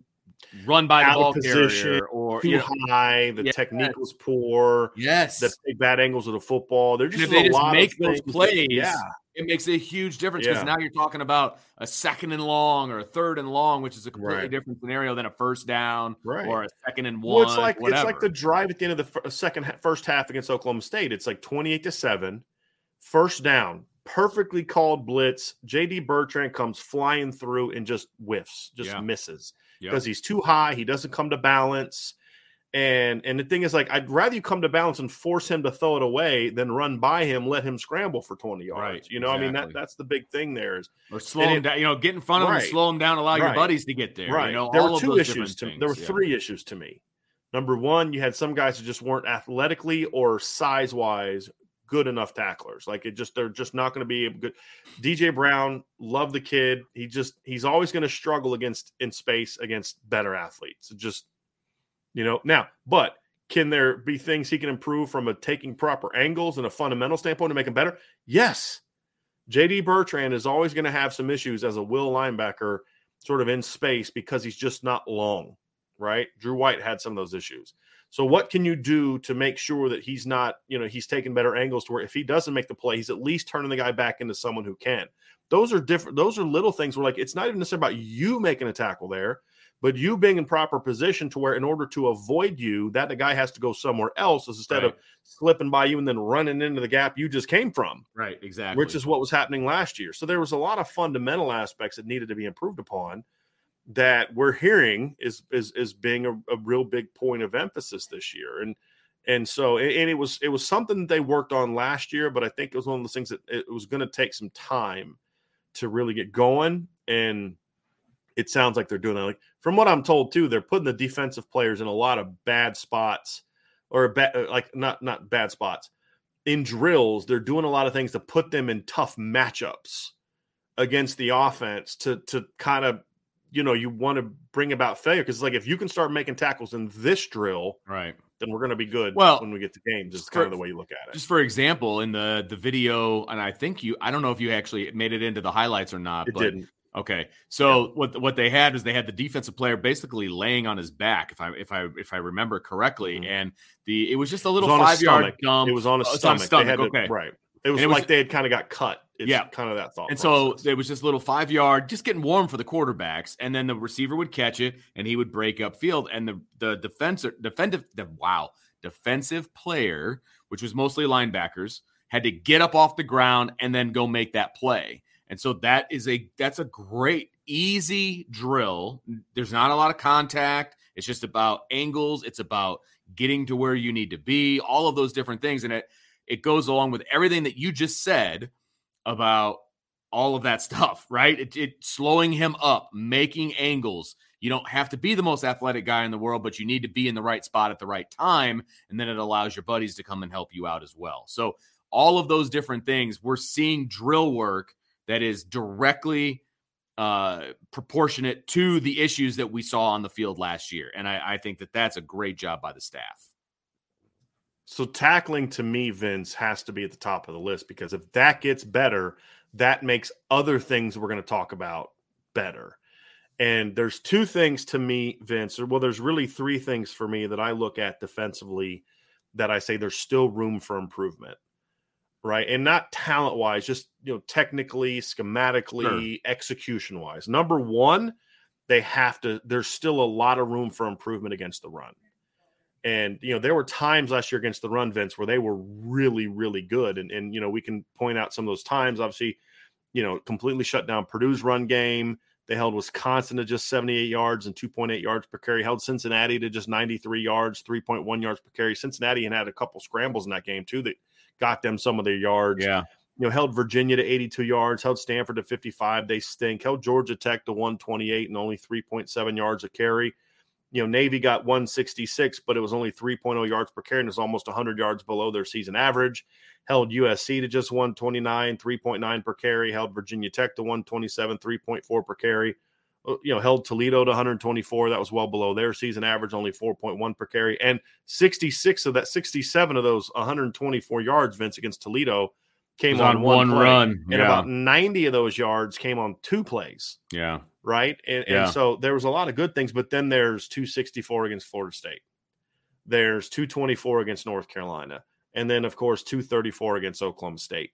run by the ball position, carrier or too you know, high. The yes. technique was poor. Yes, the bad angles of the football. They're just if they just make those plays. That, yeah, it makes a huge difference because yeah. now you're talking about a second and long or a third and long, which is a completely right. different scenario than a first down right. or a second and one. Well, it's like whatever. it's like the drive at the end of the second first half against Oklahoma State. It's like 28 to seven, first down, perfectly called blitz. JD Bertrand comes flying through and just whiffs, just yeah. misses because yep. he's too high. He doesn't come to balance And and the thing is, like, I'd rather you come to balance and force him to throw it away than run by him, let him scramble for 20 yards. Right, you know, I mean, that that's the big thing there is Or slow him it- down, you know, get in front of him, slow him down, allow your buddies to get there. right. You know, there all were of two those issues to things. there were yeah. three issues to me. Number one, you had some guys who just weren't athletically or size wise good enough tacklers. Like it just they're just not going to be good. DJ Brown, love the kid. He just he's always going to struggle against in space against better athletes. Just you know now, but can there be things he can improve from a taking proper angles and a fundamental standpoint to make him better? Yes. JD Bertrand is always going to have some issues as a will linebacker, sort of in space because he's just not long, right? Drew White had some of those issues. So, what can you do to make sure that he's not, you know, he's taking better angles to where if he doesn't make the play, he's at least turning the guy back into someone who can? Those are different. Those are little things where, like, it's not even necessarily about you making a tackle there, but you being in proper position to where, in order to avoid you, that the guy has to go somewhere else instead of slipping by you and then running into the gap you just came from Right, exactly. which is what was happening last year. So there was a lot of fundamental aspects that needed to be improved upon that we're hearing is is is being a, a real big point of emphasis this year. And and so and it was it was something that they worked on last year, but I think it was one of those things that it was going to take some time to really get going. And it sounds like they're doing that. Like from what I'm told too, they're putting the defensive players in a lot of bad spots or ba- uh, like not not bad spots in drills, they're doing a lot of things to put them in tough matchups against the offense to to kind of you know you want to bring about failure because like if you can start making tackles in this drill, right. then we're going to be good. Well, when we get to games, is just kind of the way you look at it. Just for example, in the the video, and I think you, I don't know if you actually made it into the highlights or not. It but, didn't. Okay, so what what they had is they had the defensive player basically laying on his back, if I if I if I remember correctly, Mhm. and the it was just a little was on his five yard dump. it was on his Oh, on stomach. his They had stomach, to- okay. right. It was it was- like they had kind of got cut. It's Yeah. kind of that thought. And so it was just a little five yard, just getting warm for the quarterbacks, and then the receiver would catch it, and he would break up field, and the the defensive defensive the wow defensive player, which was mostly linebackers, had to get up off the ground and then go make that play. And so that is a that's a great easy drill. There's not a lot of contact. It's just about angles. It's about getting to where you need to be. All of those different things, and it it goes along with everything that you just said about all of that stuff, right? It, it slowing him up, making angles. You don't have to be the most athletic guy in the world, but you need to be in the right spot at the right time, and then it allows your buddies to come and help you out as well. So all of those different things, we're seeing drill work that is directly uh, proportionate to the issues that we saw on the field last year, and I, I think that that's a great job by the staff. So tackling to me, Vince, has to be at the top of the list because if that gets better, that makes other things we're going to talk about better. And there's two things to me, Vince, or well, there's really three things for me that I look at defensively that I say there's still room for improvement. Right. And not talent wise, just you know, technically, schematically, execution wise. Number one, they have to, there's still a lot of room for improvement against the run. And you know, there were times last year against the run, Vince, where they were really, really good. And and you know, we can point out some of those times. Obviously, you know, completely shut down Purdue's run game. They held Wisconsin to just 78 yards and 2.8 yards per carry. Held Cincinnati to just 93 yards, 3.1 yards per carry. Cincinnati and had a couple scrambles in that game too that got them some of their yards. Yeah. You know, held Virginia to 82 yards, held Stanford to 55. They stink. Held Georgia Tech to 128 and only 3.7 yards a carry you know, Navy got 166, but it was only 3.0 yards per carry and was almost 100 yards below their season average. Held USC to just 129, 3.9 per carry. Held Virginia Tech to 127, 3.4 per carry. Uh, You know, held Toledo to 124. That was well below their season average, only 4.1 per carry. And 66 of that, 67 of those 124 yards, Vince, against Toledo came on, on one, one run. And Yeah. about 90 of those yards came on two plays Yeah. right? And, Yeah. and so there was a lot of good things, but then there's 264 against Florida State. There's 224 against North Carolina. And then, of course, 234 against Oklahoma State.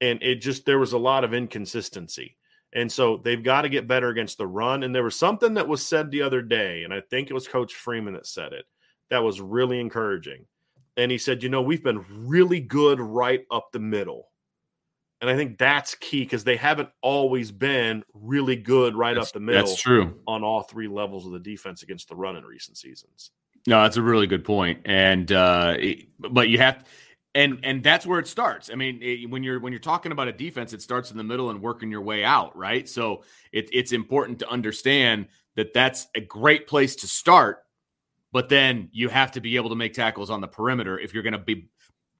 And it just, there was a lot of inconsistency. And so they've got to get better against the run. And there was something that was said the other day, and I think it was Coach Freeman that said it, that was really encouraging. And he said, you know, we've been really good right up the middle. And I think that's key because they haven't always been really good right That's- up the middle That's true. on all three levels of the defense against the run in recent seasons. No, that's a really good point. And uh, but you have and and that's where it starts. I mean, it, when you're when you're talking about a defense, it starts in the middle and working your way out, right? So it, it's important to understand that that's a great place to start, but then you have to be able to make tackles on the perimeter if you're going to be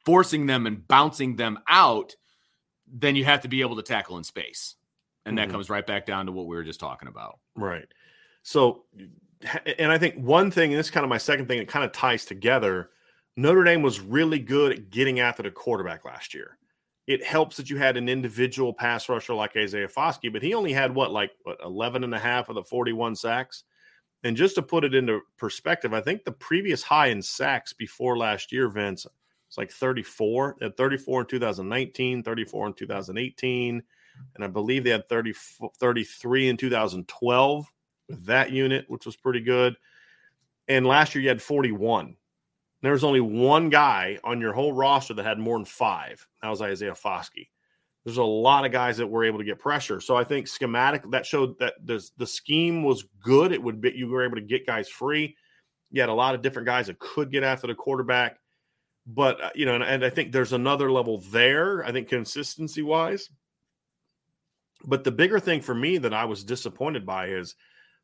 forcing them and bouncing them out. Then you have to be able to tackle in space, and mm-hmm. that comes right back down to what we were just talking about. Right. So, and I think one thing, and this is kind of my second thing, it kind of ties together Notre Dame was really good at getting after the quarterback last year. It helps that you had an individual pass rusher like Isaiah Foskey, but he only had what, like what, 11 and a half of the 41 sacks. And just to put it into perspective, I think the previous high in sacks before last year, Vince, it's like 34. At 34 in 2019, 34 in 2018, and I believe they had 30, 33 in 2012 with that unit, which was pretty good. And last year you had 41 there was only one guy on your whole roster that had more than five. That was Isaiah Foskey. There's a lot of guys that were able to get pressure. So I think schematic that showed that the, the scheme was good. It would be you were able to get guys free. You had a lot of different guys that could get after the quarterback. But uh, you know, and, and I think there's another level there. I think consistency wise. But the bigger thing for me that I was disappointed by is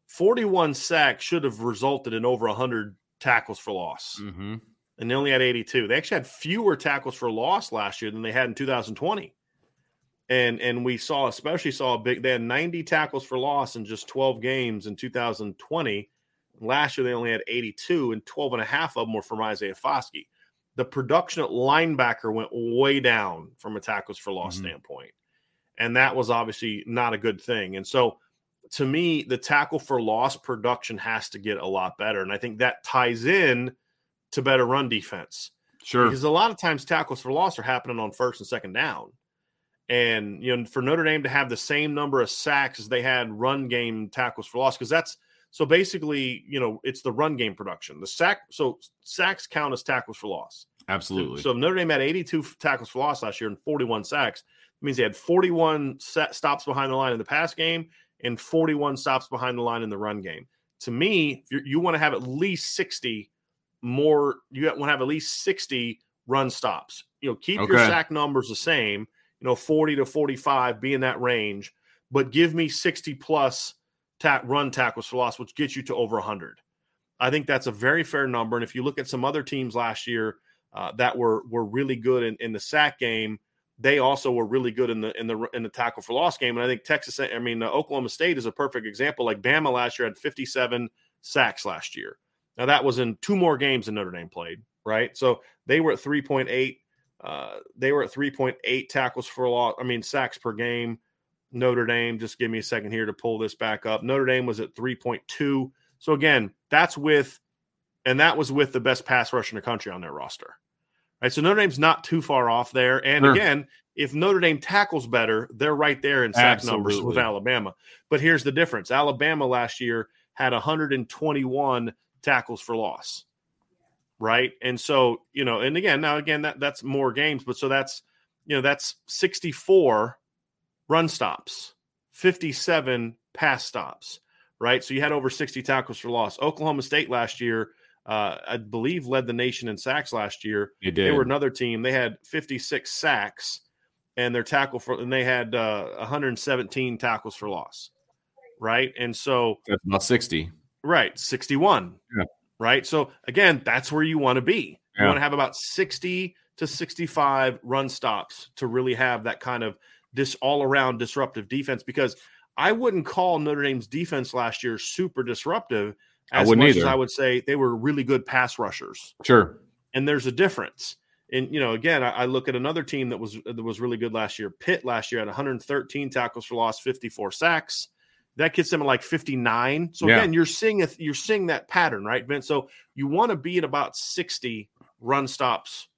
41 sacks should have resulted in over 100 tackles for loss. Mm-hmm. And they only had 82. They actually had fewer tackles for loss last year than they had in 2020. And and we saw especially saw a big they had 90 tackles for loss in just 12 games in 2020. Last year they only had 82 and 12 and a half of them were from Isaiah Foskey. The production at linebacker went way down from a tackles for loss mm-hmm. standpoint. And that was obviously not a good thing. And so to me, the tackle for loss production has to get a lot better. And I think that ties in to better run defense. Sure. Because a lot of times tackles for loss are happening on first and second down. And, you know, for Notre Dame to have the same number of sacks as they had run game tackles for loss, because that's so basically, you know, it's the run game production. The sack, so sacks count as tackles for loss. Absolutely. So, so Notre Dame had 82 tackles for loss last year and 41 sacks. It means they had 41 stops behind the line in the pass game and 41 stops behind the line in the run game. To me, you want to have at least 60 more, you want to have at least 60 run stops. You know, keep okay. your sack numbers the same, you know, 40 to 45, be in that range, but give me 60 plus run tackles for loss, which gets you to over 100. I think that's a very fair number. And if you look at some other teams last year uh, that were were really good in, in the sack game, they also were really good in the in the in the tackle for loss game. And I think Texas, I mean uh, Oklahoma State is a perfect example. Like Bama last year had 57 sacks last year. Now that was in two more games than Notre Dame played, right? So they were at 3.8. Uh, they were at 3.8 tackles for loss. I mean sacks per game. Notre Dame, just give me a second here to pull this back up. Notre Dame was at 3.2. So again, that's with, and that was with the best pass rush in the country on their roster. Right. So Notre Dame's not too far off there. And sure. again, if Notre Dame tackles better, they're right there in sack Absolutely. numbers with Alabama. But here's the difference Alabama last year had 121 tackles for loss. Right. And so, you know, and again, now again, that that's more games, but so that's, you know, that's 64 run stops, 57 pass stops. Right. So you had over 60 tackles for loss. Oklahoma State last year uh, I believe led the nation in sacks last year. They did. They were another team. They had 56 sacks, and their tackle for and they had uh, 117 tackles for loss. Right, and so that's about 60. Right, 61. Yeah. Right. So again, that's where you want to be. You want to have about 60 to 65 run stops to really have that kind of this all around disruptive defense because I wouldn't call Notre Dame's defense last year super disruptive as much either. as I would say they were really good pass rushers. Sure. And there's a difference. And you know, again, I, I, look at another team that was that was really good last year. Pitt last year had 113 tackles for loss, 54 sacks. That gets them at like 59. So yeah. again, you're seeing a, you're seeing that pattern, right, Vince? So you want to be at about 60 run stops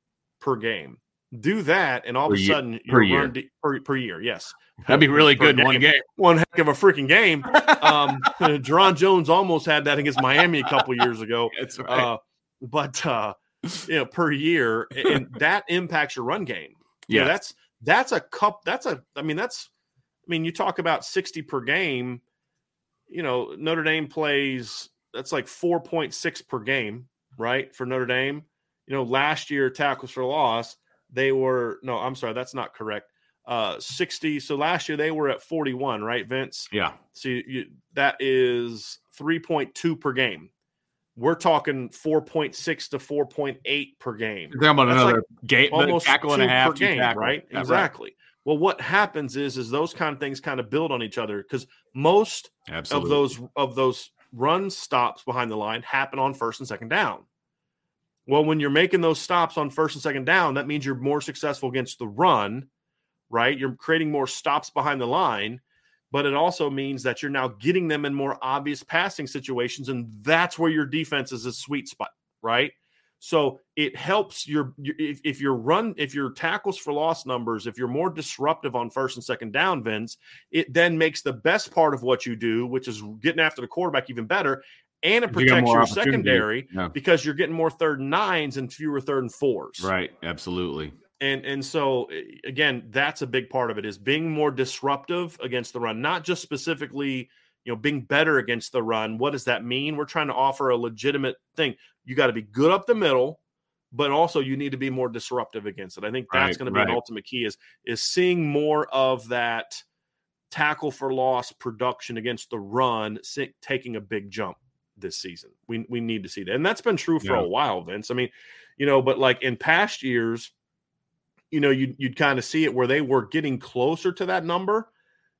per game. Do that, and all per of a sudden, year, per year. De- per, per year, yes. That'd be really good game. one game. One heck of a freaking game. Um, Jarron Jones almost had that against Miami a couple years ago. That's right. Uh, but uh, you know, per year, and that impacts your run game. Yeah, you know, that's that's a cup. That's a. I mean, that's. I mean, you talk about sixty per game. You know, Notre Dame plays. That's like four point six per game. right, for Notre Dame. You know, last year tackles for loss, they were no, I'm sorry, that's not correct. Uh 60. So last year they were at 41, right, Vince? Yeah. So you, you, that is 3.2 per game. We're talking 4.6 to 4.8 per game. You're talking about That's another like game, almost tackle and a half, per game, right? Yeah, exactly. Well, what happens is is those kind of things kind of build on each other because most Absolutely. of those of those run stops behind the line happen on first and second down. Well, when you're making those stops on first and second down, that means you're more successful against the run, right? You're creating more stops behind the line, but it also means that you're now getting them in more obvious passing situations, and that's where your defense is a sweet spot, right? So it helps your, if, if your run, if your tackles for loss numbers, if you're more disruptive on first and second down, Vince, it then makes the best part of what you do, which is getting after the quarterback, even better. And it protects more your secondary Yeah. because you're getting more third and nines and fewer third and fours. Right. Absolutely. And and so eh, again, that's a big part of it is being more disruptive against the run, not just specifically, you know, being better against the run. What does that mean? We're trying to offer a legitimate thing. You got to be good up the middle, but also you need to be more disruptive against it. I think that's Right, going to be an ultimate key is is seeing more of that tackle for loss production against the run taking a big jump this season. We we need to see that. And that's been true for Yeah. a while, Vince. I mean, you know, but like in past years, you know, you'd, you'd kind of see it where they were getting closer to that number.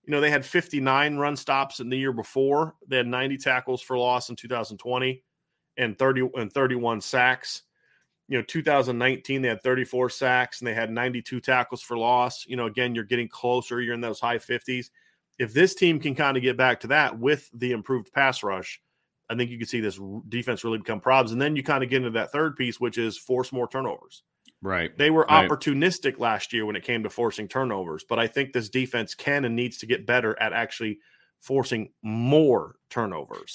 You know, they had 59 run stops in the year before. They had 90 tackles for loss in 2020 and 30 and 31 sacks. You know, 2019 they had 34 sacks and they had 92 tackles for loss. You know, again, you're getting closer. You're in those high 50s. If this team can kind of get back to that with the improved pass rush, I think you can see this defense really become problems. And then you kind of get into that third piece, which is force more turnovers. Right. They were Right. opportunistic last year when it came to forcing turnovers, but I think this defense can and needs to get better at actually forcing more turnovers.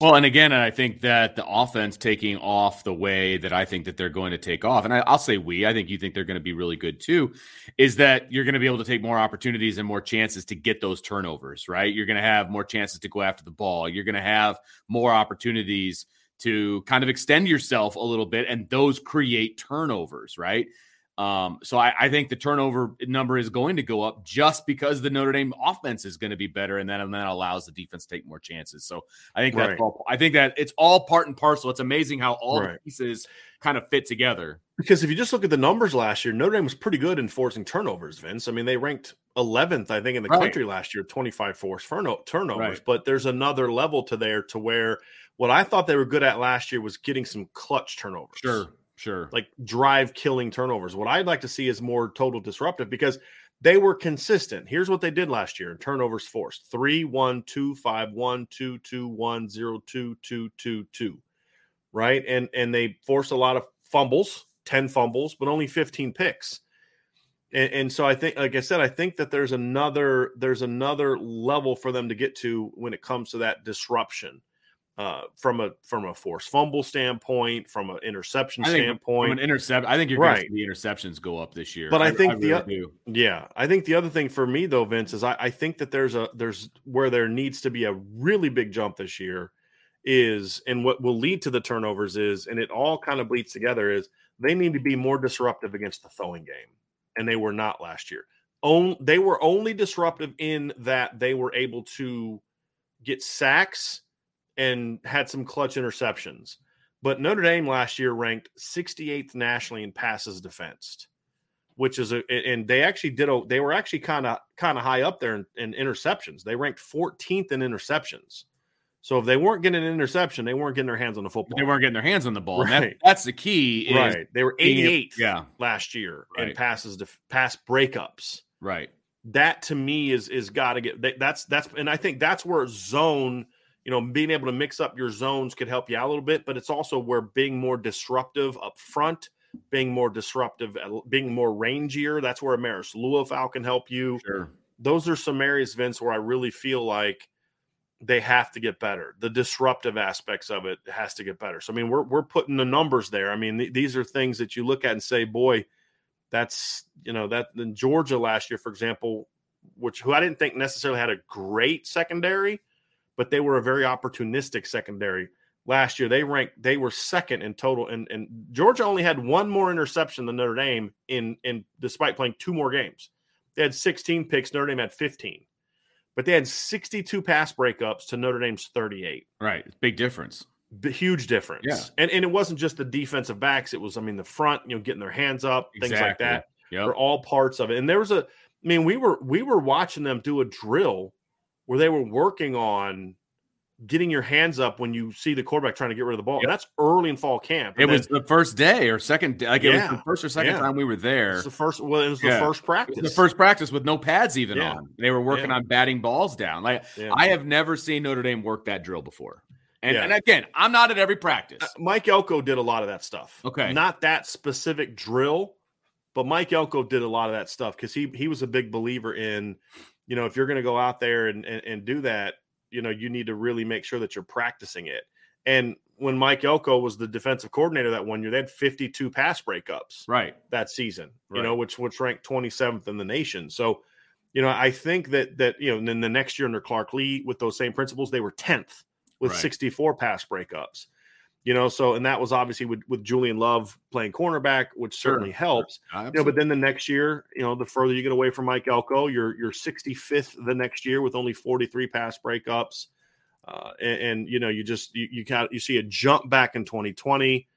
Well, and again, I think that the offense taking off the way that I think that they're going to take off, and I, I'll say we, I think you think they're going to be really good too, is that you're going to be able to take more opportunities and more chances to get those turnovers, right? You're going to have more chances to go after the ball. You're going to have more opportunities to kind of extend yourself a little bit, and those create turnovers, right? Um, so I, I think the turnover number is going to go up just because the Notre Dame offense is going to be better, and then and that allows the defense to take more chances. So I think that's Right. all. I think that it's all part and parcel. It's amazing how all the pieces kind of fit together. Because if you just look at the numbers last year, Notre Dame was pretty good in forcing turnovers, Vince. I mean, they ranked 11th, I think, in the Right. country last year, 25 forced turno- turnovers. Right. But there's another level to there to where what I thought they were good at last year was getting some clutch turnovers. sure. Like drive killing turnovers. What I'd like to see is more total disruptive because they were consistent. Here's what they did last year in turnovers forced 3 1 2 5 1 2 2 1 0 2 2 2 2. Right. And and they forced a lot of fumbles, 10 fumbles, but only 15 picks. And, and so I think, like I said, I think that there's another there's another level for them to get to when it comes to that disruption uh, from a from a forced fumble standpoint, from an interception I think standpoint. from an intercept, I think you're going Right. to see the interceptions go up this year. But I think the- really do. Yeah, I think the other thing for me though, Vince, is I, I think that there's a there's where there needs to be a really big jump this year is and what will lead to the turnovers is and it all kind of bleeds together is they need to be more disruptive against the throwing game and they were not last year. On, they were only disruptive in that they were able to get sacks and had some clutch interceptions. But Notre Dame last year ranked 68th nationally in passes defensed, which is a and they actually did a they were actually kind of kind of high up there in, in, interceptions. They ranked 14th in interceptions. So if they weren't getting an interception, they weren't getting their hands on the football. They weren't getting their hands on the ball. Right. That, that's the key. right. They were 88th yeah. last year right. in passes to pass breakups. Right. That to me is is got to get that's that's and I think that's where zone you know, being able to mix up your zones could help you out a little bit, but it's also where being more disruptive up front, being more disruptive, uh, being more rangier. That's where Marist Liufau can help you. Sure. Those are some areas, Vince, where I really feel like they have to get better. The disruptive aspects of it has to get better. So, I mean, we're we're putting the numbers there. I mean, th- these are things that you look at and say, boy, that's you know that in Georgia last year, for example, which who I didn't think necessarily had a great secondary but they were a very opportunistic secondary last year. They ranked they were second in total, and, and Georgia only had one more interception than Notre Dame in in despite playing two more games. They had 16 picks. Notre Dame had 15, but they had 62 pass breakups to Notre Dame's 38. Right, big difference. The huge difference. Yeah. And and it wasn't just the defensive backs. It was I mean the front, you know, getting their hands up, exactly. things like that. Yep. Are all parts of it. And there was a I mean we were we were watching them do a drill where they were working on getting your hands up when you see the quarterback trying to get rid of the ball. Yep. That's early in fall camp. And it was the first day or second day. Like yeah, it was the first or second yeah. time we were there. It's the first well, it was the first practice. The first practice with no pads even Yeah. on. They were working Yeah. on batting balls down. Like Yeah. I have never seen Notre Dame work that drill before. And, Yeah. and again, I'm not at every practice. Uh, Mike Elko did a lot of that stuff. Okay. Not that specific drill, but Mike Elko did a lot of that stuff because he he was a big believer in, you know, if you're gonna go out there and, and, and do that, you know, you need to really make sure that you're practicing it. And when Mike Elko was the defensive coordinator that one year, they had 52 pass breakups. right. that season, you know, which which ranked 27th in the nation. So, you know, I think that that you know, and then the next year under Clark Lea with those same principles, they were 10th with Right. 64 pass breakups. You know, so and that was obviously with with Julian Love playing cornerback, which certainly sure. helps. You know, but then the next year, you know, the further you get away from Mike Elko, you're you're 65th the next year with only 43 pass breakups. Uh, and, and you know, you just you you kind of, you see a jump back in 2020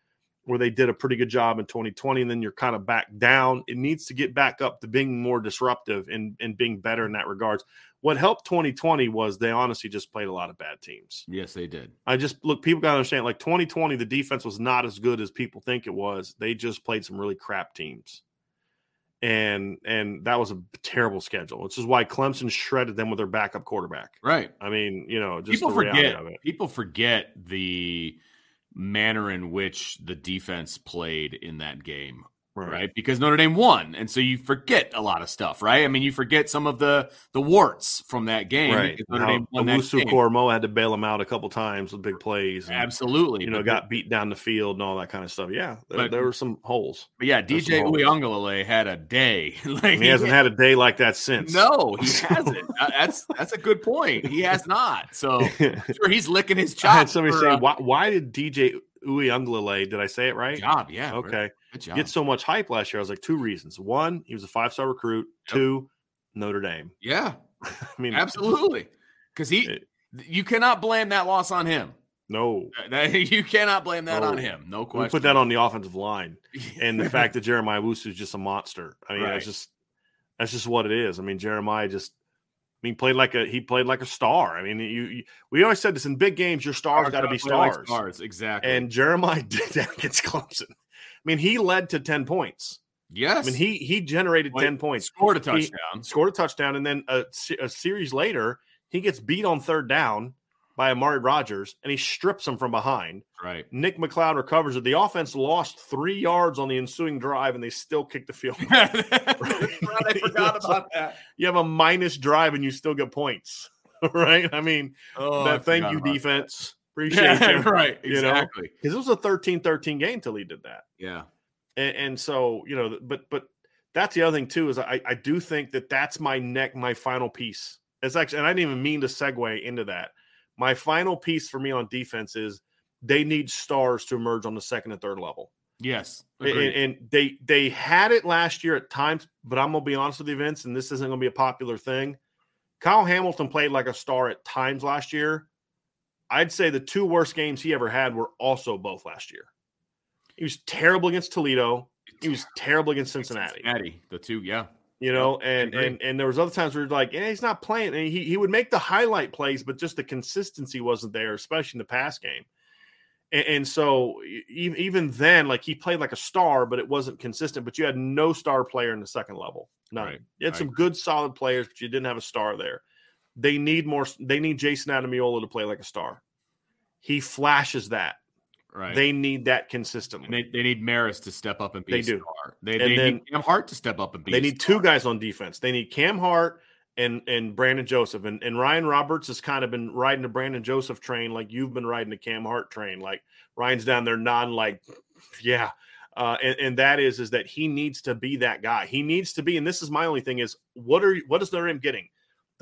where they did a pretty good job in 2020, and then you're kind of back down. It needs to get back up to being more disruptive and and being better in that regards. What helped 2020 was they honestly just played a lot of bad teams. yes, they did. I just look, people got to understand like 2020, the defense was not as good as people think it was. They just played some really crap teams. And and that was a terrible schedule, which is why Clemson shredded them with their backup quarterback. Right. I mean, you know, just people forget people forget the manner in which the defense played in that game right. because notre dame won and so you forget a lot of stuff right i mean you forget some of the the warts from that game Right. notre How dame won that Owusu game. Koramoah had to bail him out a couple times with big plays. and, absolutely You know, got beat down the field and all that kind of stuff. Yeah, there, But- there were some holes. but yeah dj. Uiagalelei had a day like he hasn't had a day like that since. no he hasn't Uh, that's that's a good point he has not so I sure he's licking his chops had somebody for, say, uh, why, why did DJ Uiagalelei, did I say it right? job yeah Okay. Get so much hype last year. I was like, two reasons. One, he was a five star recruit. Yep. Two, Notre Dame. yeah I mean, Absolutely. Because he, It- you cannot blame that loss on him. No. Uh, you cannot blame that No. on him. No We question. put that on the offensive line. And the fact that Jeremiah Wusu is just a monster. I mean, Right. that's just that's just what it is. I mean, Jeremiah just I mean, played like a he played like a star. I mean, you, you we always said this in big games, your stars got to be Play like stars. stars, exactly. And Jeremiah did that against Clemson. I mean, he led to 10 points. yes, I mean, he he generated Wait, 10 points. scored a He- touchdown. scored a touchdown, and then a, a series later, he gets beat on third down by Amari Rodgers, and he strips him from behind. right. Nick McCloud recovers it. The offense lost three yards on the ensuing drive, and they still kicked the field. I forgot about that. you have a minus drive, and you still get points, right? I mean, Oh, I thank you, defense. that. Appreciate Yeah, you. right. you? Exactly. Because it was a 13-13 game till he did that. Yeah. and, and so you know but but that's the other thing too is i i do think that that's my neck my final piece it's actually and i didn't even mean to segue into that my final piece for me on defense is they need stars to emerge on the second and third level Yes. and, and they they had it last year at times but i'm gonna be honest with you vince and this isn't gonna be a popular thing kyle hamilton played like a star at times last year I'd say the two worst games he ever had were also both last year. He was terrible against Toledo. He was terrible against Cincinnati. Cincinnati, the two, yeah. You know, and and and there was other times where like, yeah, he's not playing. And he he would make the highlight plays, but just the consistency wasn't there, especially in the pass game. And, and so even even then, like he played like a star, but it wasn't consistent. But you had no star player in the second level. None. Right. You had some good, solid players, but you didn't have a star there. They need more. They need Jayson Ademilola to play like a star. He flashes that. Right. They need that consistently. And they, they need Marist to step up and be They a do. star. They, they then- need Cam Hart to step up and be They need star. two guys on defense. They need Cam Hart and and Brandon Joseph. And and Ryan Roberts has kind of been riding the Brandon Joseph train like you've been riding the Cam Hart train. Like Ryan's down there nodding like, yeah. Uh, and, and that is is that he needs to be that guy. He needs to be, and this is my only thing is what are what is Notre Dame getting?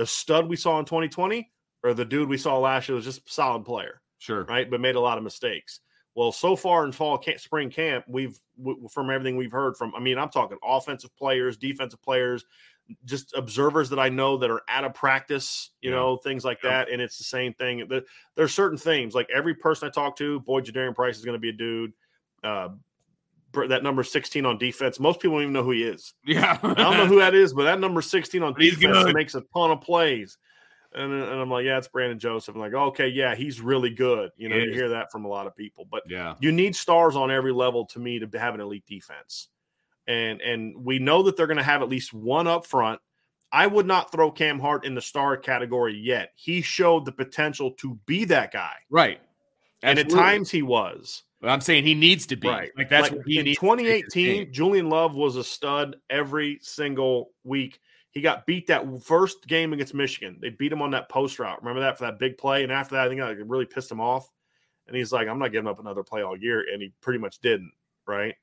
The stud we saw in 2020 or the dude we saw last year was just a solid player Sure. right? But made a lot of mistakes. Well, so far in fall camp, spring camp, we've w- from everything we've heard from. I mean, I'm talking offensive players, defensive players, just observers that I know that are out of practice, you Yeah. know, things like Yeah. that. And it's the same thing. The- There's certain things like every person I talk to, boy, Jadarian Price is going to be a dude. Uh, that number 16 on defense. Most people don't even know who he is. Yeah. I don't know who that is, but that number 16 on But defense makes a ton of plays. And, and I'm like, yeah, it's Brandon Joseph. I'm like, okay, yeah, he's really good. You know, you hear that from a lot of people, but yeah. you need stars on every level to me to have an elite defense. And and we know that they're going to have at least one up front. I would not throw Cam Hart in the star category yet. He showed the potential to be that guy. Right. And at times he was. I'm saying he needs to be. Right. Like that's Like, what he in needs to take 2018. Julian Love was a stud every single week. He got beat that first game against Michigan. They beat him on that post route. Remember that for that big play? And after that, I think it really pissed him off. And he's like, I'm not giving up another play all year. And he pretty much didn't. Right.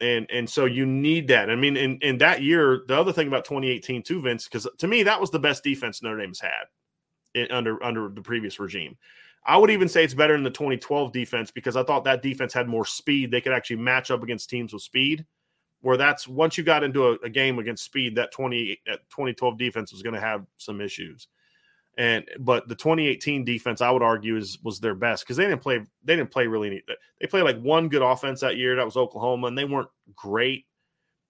And and so you need that. I mean, in, in that year, the other thing about 2018 too, Vince, because to me, that was the best defense Notre Dame's had in, under under the previous regime. I would even say it's better than the 2012 defense because I thought that defense had more speed. They could actually match up against teams with speed. Where that's once you got into a, a game against speed, that 20 that 2012 defense was going to have some issues. And but the 2018 defense, I would argue, is was their best because they didn't play. They didn't play really. Any, they played like one good offense that year. That was Oklahoma, and they weren't great.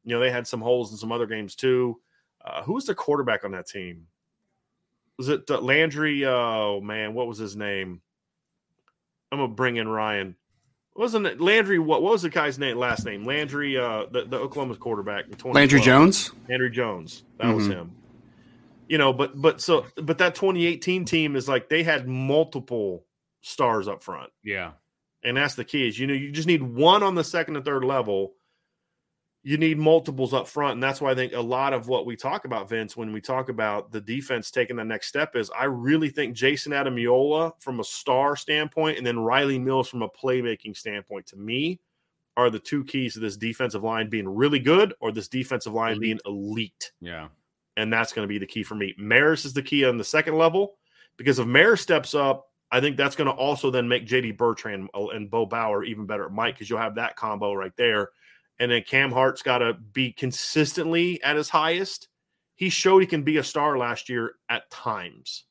You know, they had some holes in some other games too. Uh, who was the quarterback on that team? Was it Landry? Oh man, what was his name? I'm gonna bring in Ryan. Wasn't it Landry? What, what was the guy's name? Last name Landry? Uh, the, the Oklahoma quarterback. in Landry Jones. Landry Jones. That was Mhm. him. You know, but but so but that 2018 team is like they had multiple stars up front. Yeah. And that's the key is you know, you just need one on the second and third level. You need multiples up front. And that's why I think a lot of what we talk about, Vince, when we talk about the defense taking the next step is I really think Jayson Ademilola from a star standpoint and then Rylie Mills from a playmaking standpoint to me are the two keys to this defensive line being really good or this defensive line Elite. being elite Yeah. and that's going to be the key for me. Marist is the key on the second level because if Marist steps up, I think that's going to also then make JD Bertrand uh, and Bo Bauer even better at Mike because you'll have that combo right there. And then Cam Hart's got to be consistently at his highest. He showed he can be a star last year at times.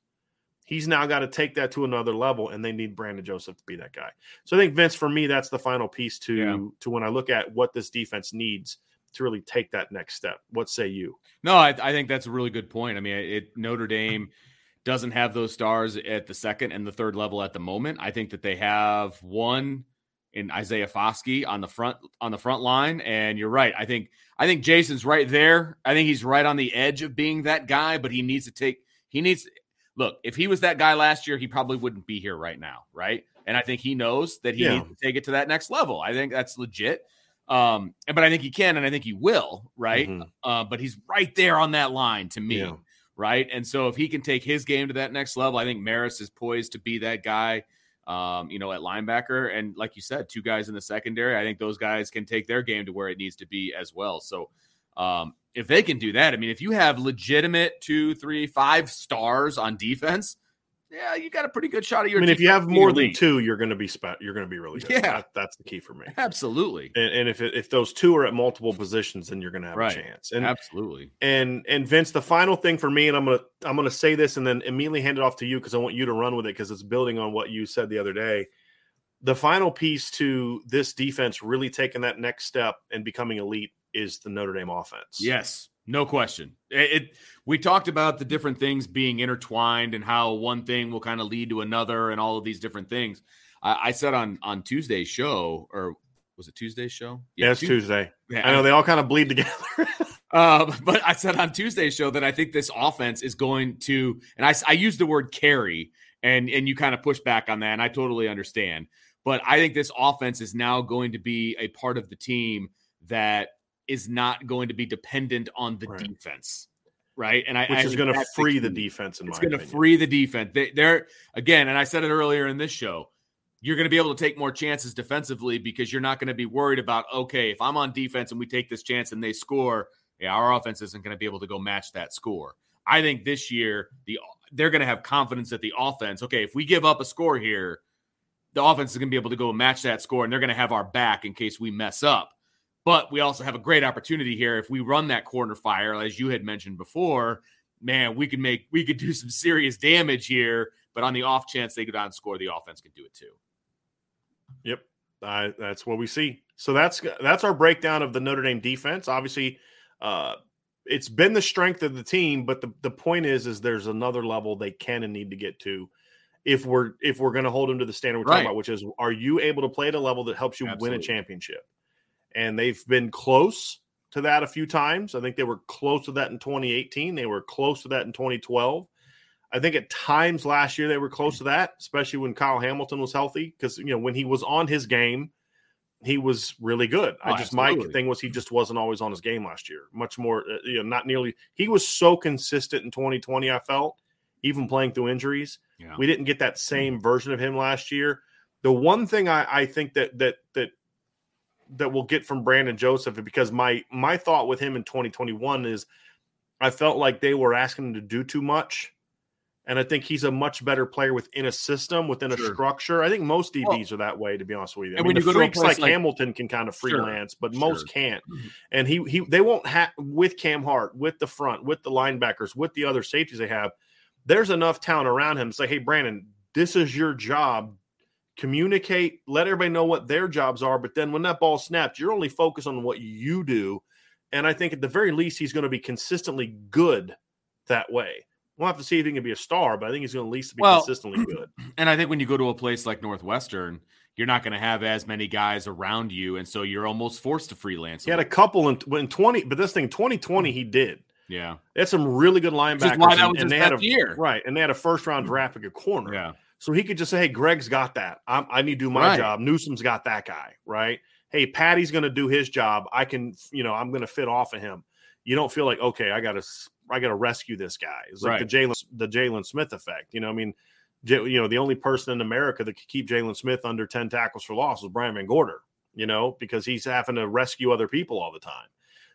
He's now got to take that to another level, and they need Brandon Joseph to be that guy. So I think Vince, for me, that's the final piece to Yeah. to when I look at what this defense needs to really take that next step. What say you? No, I, I think that's a really good point. I mean, it Notre Dame doesn't have those stars at the second and the third level at the moment. I think that they have one in Isaiah Foskey on the front on the front line, and you're right. I think I think Jayson's right there. I think he's right on the edge of being that guy, but he needs to take he needs look. If he was that guy last year, he probably wouldn't be here right now, right? And I think he knows that he Yeah. needs to take it to that next level. I think that's legit. Um, but I think he can, and I think he will, right? Mhm. uh, but he's right there on that line to me, Yeah. right? And so if he can take his game to that next level, I think Marist is poised to be that guy, um, you know, at linebacker. And like you said, two guys in the secondary, I think those guys can take their game to where it needs to be as well. So um, if they can do that, I mean, if you have legitimate two, three, five stars on defense, yeah, you got a pretty good shot of your. I mean, if you have more than two, you're going to be spe- you're going to be really good. Yeah. That- that's the key for me. absolutely, And, and if it, if those two are at multiple positions, then you're going to have Right. a chance. And absolutely. and and Vince, the final thing for me, and I'm gonna I'm gonna say this and then immediately hand it off to you because I want you to run with it because it's building on what you said the other day. The final piece to this defense really taking that next step and becoming elite is the Notre Dame offense. Yes, no question. It, it- we talked about the different things being intertwined and how one thing will kind of lead to another and all of these different things. I, I said on on Tuesday's show, or was it Tuesday's show? Yeah, it's Tues- Tuesday. I know they all kind of bleed together. Um, but I said on Tuesday's show that I think this offense is going to, and I, I used the word carry, and and you kind of push back on that, and I totally understand. But I think this offense is now going to be a part of the team that is not going to be dependent on the Right. defense, right? And I, which I is going to free the key. defense in It's going to free the defense. They, they're again, and I said it earlier in this show. You're going to be able to take more chances defensively because you're not going to be worried about okay, if I'm on defense and we take this chance and they score, yeah, our offense isn't going to be able to go match that score. I think this year the they're going to have confidence that the offense, okay, if we give up a score here, the offense is going to be able to go match that score and they're going to have our back in case we mess up. But we also have a great opportunity here if we run that corner fire, as you had mentioned before. Man, we could make we could do some serious damage here. But on the off chance they go down and score, the offense could do it too. Yep, uh, that's what we see. So that's that's our breakdown of the Notre Dame defense. Obviously, uh, it's been the strength of the team, but the, the point is, is there's another level they can and need to get to if we're if we're going to hold them to the standard we're talking about, which is are you able to play at a level that helps you win a championship? And they've been close to that a few times. I think they were close to that in 2018. They were close to that in 2012. I think at times last year they were close to that, especially when Kyle Hamilton was healthy. Because you know when he was on his game, he was really good. I Oh, just my thing was he just wasn't always on his game last year. Much more, uh, you know, not nearly. He was so consistent in 2020. I felt even playing through injuries. Yeah. We didn't get that same version of him last year. The one thing I, I think that that that that we'll get from Brandon Joseph because my my thought with him in 2021 is I felt like they were asking him to do too much. And I think he's a much better player within a system, within a Sure. structure. I think most DBs Well, are that way, to be honest with you. I and mean, you go to a freaks like, like- Hamilton can kind of Sure, freelance, but most sure. can't. Mhm. And he he they won't have with Cam Hart, with the front, with the linebackers, with the other safeties they have. There's enough talent around him to say, "Hey, Brandon, this is your job. Communicate, let everybody know what their jobs are. But then when that ball snaps, you're only focused on what you do. And I think at the very least, he's going to be consistently good that way. We'll have to see if he can be a star, but I think he's going to at least be Well, consistently good. And I think when you go to a place like Northwestern, you're not going to have as many guys around you, and so you're almost forced to freelance. He had a couple in, in 20, but this thing, 2020, he did. yeah, They had some really good linebackers. which why that and- was and his they had a, year. Right. And they had a first round mm-hmm. draft pick a corner. Yeah, So he could just say, hey, Greg's got that. I'm, I need to do my Right. job. Newsome's got that guy. Right. Hey, Paddy's going to do his job. I can, you know, I'm going to fit off of him. You don't feel like, okay, I got to, I got to rescue this guy. It's like the Jaylon, the Jaylon Smith effect. You know, I mean, J- you know, the only person in America that could keep Jaylon Smith under 10 tackles for loss was Brian VanGorder, you know, because he's having to rescue other people all the time.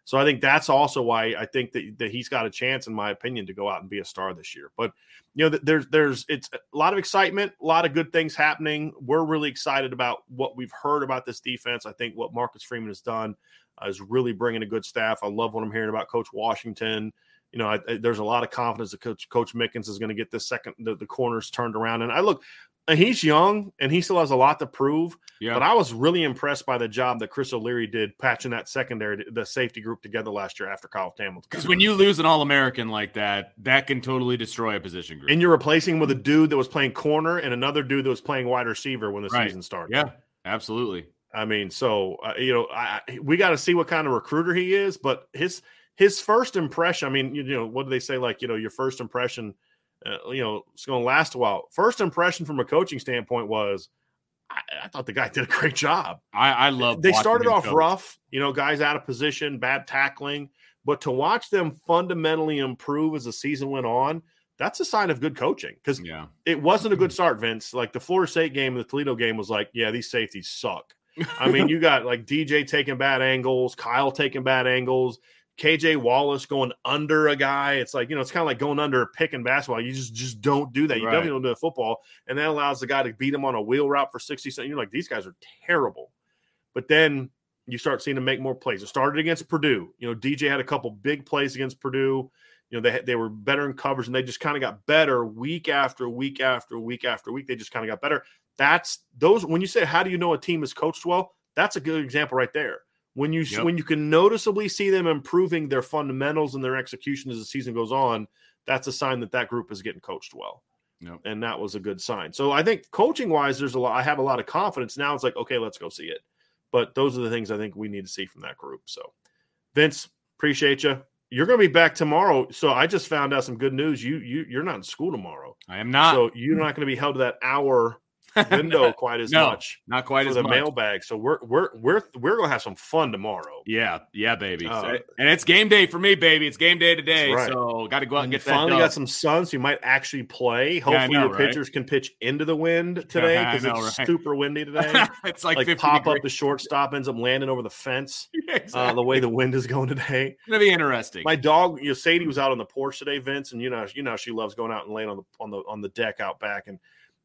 So I think that's also why I think that, that he's got a chance, in my opinion, to go out and be a star this year. But you know, there's there's it's a lot of excitement, a lot of good things happening. We're really excited about what we've heard about this defense. I think what Marcus Freeman has done uh, is really bringing a good staff. I love what I'm hearing about Coach Washington. You know, I, I- there's a lot of confidence that Coach Coach Mickens is going to get this second the, the corners turned around. And I look, and he's young and he still has a lot to prove. yeah. But I was really impressed by the job that Chris O'Leary did patching that secondary, the safety group together last year after Kyle Hamilton. Because when you lose an All American like that, that can totally destroy a position group. and you're replacing him with a dude that was playing corner and another dude that was playing wide receiver when the Right. season started. yeah, absolutely. I mean, so uh, you know, I, we got to see what kind of recruiter he is. But his his first impression, I mean, you, know, what do they say? Like, you know, your first impression, uh, you know, it's going to last a while. First impression from a coaching standpoint was, I, I thought the guy did a great job. I, I love. they started off coach. rough, you know, guys out of position, bad tackling, but to watch them fundamentally improve as the season went on, that's a sign of good coaching because Yeah, it wasn't a good start, Vince. Like the Florida State game and the Toledo game was like, yeah, these safeties suck. I mean, you got like DJ taking bad angles, Kyle taking bad angles, KJ Wallace going under a guy. It's like, you know, it's kind of like going under a pick in basketball. You just just don't do that. You Right. definitely don't do it in football. And that allows the guy to beat him on a wheel route for 60 seconds. You're like, these guys are terrible. But then you start seeing them make more plays. It started against Purdue. You know, DJ had a couple big plays against Purdue. You know, they, they were better in coverage and they just kind of got better week after week after week after week. They just kind of got better. That's those when you say how do you know a team is coached well? That's a good example right there. When you Yep. when you can noticeably see them improving their fundamentals and their execution as the season goes on, that's a sign that that group is getting coached well. Yep. And that was a good sign. So I think coaching wise, there's a lot. I have a lot of confidence now. It's like okay, let's go see it. But those are the things I think we need to see from that group. So, Vince, appreciate you. You're going to be back tomorrow. So I just found out some good news. You you you're not in school tomorrow, I am not. so you're not going to be held to that hour window quite as No, much not quite as the much. mailbag. So we're we're we're we're to have some fun tomorrow. Yeah, yeah, baby. So- Uh, and it's game day for me, baby. It's game day today. Right. So got to go out and And get you that finally got some sun, so you might actually play. Hopefully, know, your right? pitchers can pitch into the wind today because it's right? super windy today. it's like, like 50 pop up the shortstop ends up landing over the fence. Yeah, Uh, the way the wind is going today. It's gonna be interesting. My dog, you know, Sadie was out on the porch today, Vince, and you know, you know, she loves going out and laying on the on the on the deck out back, and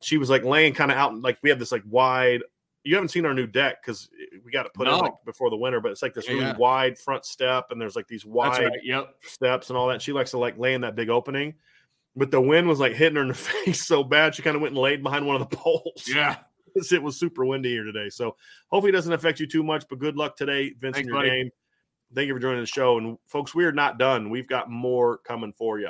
she was like laying kind of out, like we have this like wide. You haven't seen our new deck because we got to put it No. like before the winter, but it's like this Yeah, really yeah. wide front step, and there's like these wide right. Yep. steps and all that. She likes to like lay in that big opening, but the wind was like hitting her in the face so bad, she kind of went and laid behind one of the poles. Yeah. it was super windy here today. So hopefully it doesn't affect you too much. But good luck today, Vince, in your buddy. game. Thank you for joining the show. And folks, we are not done. We've got more coming for you.